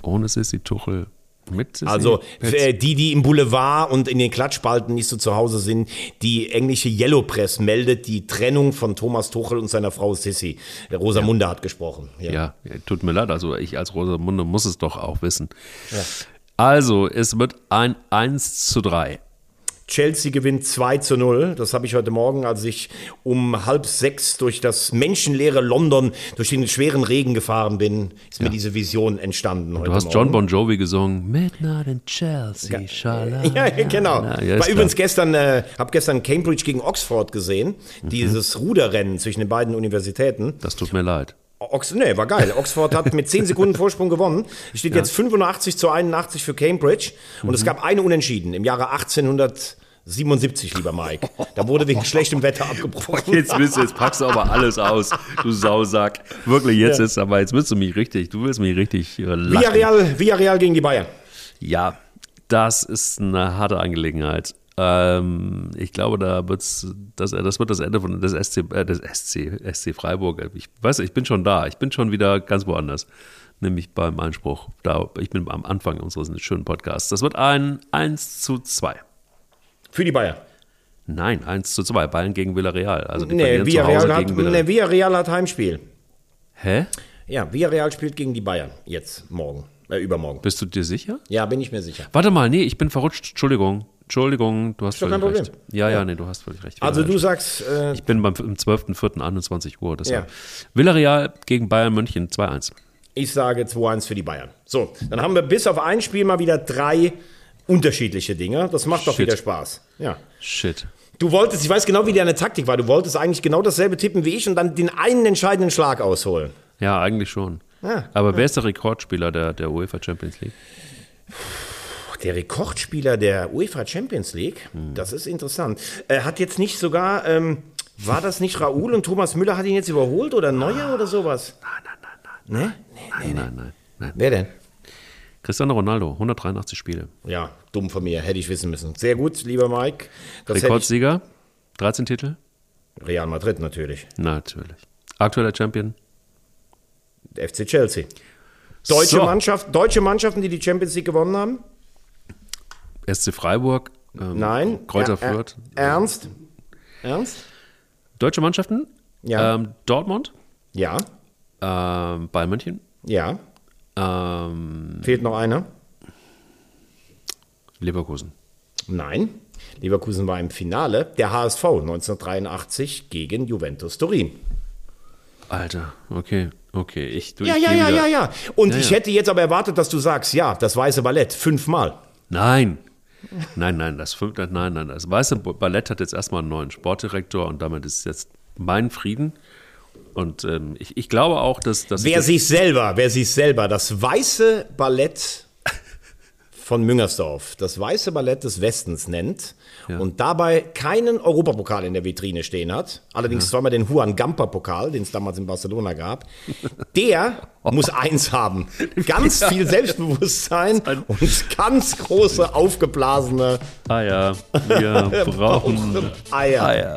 ohne Sissi Tuchel mit also äh, die, die im Boulevard und in den Klatschspalten nicht so zu Hause sind, die englische Yellow Press meldet die Trennung von Thomas Tuchel und seiner Frau Sissy. Rosamunde ja. hat gesprochen. Ja. ja. tut mir leid, also ich als Rosamunde muss es doch auch wissen. Ja. Also, es wird ein 1 zu 3. Chelsea gewinnt 2 zu 0. Das habe ich heute Morgen, als ich um halb sechs durch das menschenleere London, durch den schweren Regen gefahren bin, ist ja. mir diese Vision entstanden. du hast Morgen. John Bon Jovi gesungen. Midnight in Chelsea. Ja, ja genau. Ja, War übrigens gestern, äh, habe gestern Cambridge gegen Oxford gesehen. Mhm. Dieses Ruderrennen zwischen den beiden Universitäten. Das tut mir leid. Ox nee, war geil. Oxford hat mit 10 Sekunden Vorsprung gewonnen. Es steht ja. jetzt 85 zu 81 für Cambridge. Und mhm. es gab eine Unentschieden im Jahre 1877, lieber Mike. Da wurde wegen schlechtem Wetter abgebrochen. Jetzt, du, jetzt packst du aber alles aus, du Sausack. Wirklich, jetzt ja. ist aber, jetzt willst du mich richtig, du willst mich richtig äh, Villarreal, Villarreal gegen die Bayern. Ja, das ist eine harte Angelegenheit. Ähm, ich glaube, da wird's, das, das wird das Ende von des SC, äh, des SC, SC Freiburg. Ich weiß, ich bin schon da. Ich bin schon wieder ganz woanders. Nämlich beim Einspruch. Da, ich bin am Anfang unseres schönen Podcasts. Das wird ein 1 zu 2. Für die Bayern. Nein, 1 zu 2. Bayern gegen Villarreal. Also die nee, Villarreal hat, nee, Villarreal hat Heimspiel. Hä? Ja, Villarreal spielt gegen die Bayern. Jetzt, morgen. Äh, übermorgen. Bist du dir sicher? Ja, bin ich mir sicher. Warte mal, nee, ich bin verrutscht. Entschuldigung. Entschuldigung, du hast völlig recht. Ja, ja, nee, du hast völlig recht. Also du sagst... Äh, ich bin beim 12.04.21 Uhr. Deshalb. Ja. Villarreal gegen Bayern München 2-1. Ich sage 2-1 für die Bayern. So, dann haben wir bis auf ein Spiel mal wieder drei unterschiedliche Dinge. Das macht doch wieder Spaß. Ja. Shit. Du wolltest, ich weiß genau, wie deine Taktik war. Du wolltest eigentlich genau dasselbe tippen wie ich und dann den einen entscheidenden Schlag ausholen. Ja, eigentlich schon. Ja, Aber ja. wer ist der Rekordspieler der, der UEFA Champions League? Der Rekordspieler der UEFA Champions League, hm. das ist interessant. Er hat jetzt nicht sogar, ähm, war das nicht Raoul und Thomas Müller hat ihn jetzt überholt oder Neuer ah. oder sowas? Nein, nein, nein, nein. Ne? Nee, nee, nein, nein, nein, nein. Wer denn? Cristiano Ronaldo, 183 Spiele. Ja, dumm von mir, hätte ich wissen müssen. Sehr gut, lieber Mike. Das Rekordsieger, 13 Titel? Real Madrid natürlich. Natürlich. Aktueller Champion? Der FC Chelsea. Deutsche, so. Mannschaft, deutsche Mannschaften, die die Champions League gewonnen haben? SC Freiburg. Ähm, Nein. Kräuter Fürth. Ernst? Ernst? Deutsche Mannschaften? Ja. Ähm, Dortmund? Ja. Ähm, Bayern München? Ja. Ähm, Fehlt noch einer? Leverkusen. Nein. Leverkusen war im Finale der HSV 1983 gegen Juventus Turin. Alter, okay, okay. Ich, du, ja, ich ja, ja, ja, ja. Und ja, ich ja. hätte jetzt aber erwartet, dass du sagst, ja, das weiße Ballett, fünfmal. Nein. Nein, nein, das fünfte, nein, nein. Das weiße Ballett hat jetzt erstmal einen neuen Sportdirektor und damit ist jetzt mein Frieden. Und ähm, ich, ich glaube auch, dass. dass wer sich selber, wer sich selber das weiße Ballett von Müngersdorf das Weiße Ballett des Westens nennt ja. und dabei keinen Europapokal in der Vitrine stehen hat, allerdings ja. zweimal den Juan Gamper Pokal, den es damals in Barcelona gab, der muss eins haben. Ganz viel Selbstbewusstsein und ganz große, aufgeblasene Eier. Wir brauchen Eier. Eier.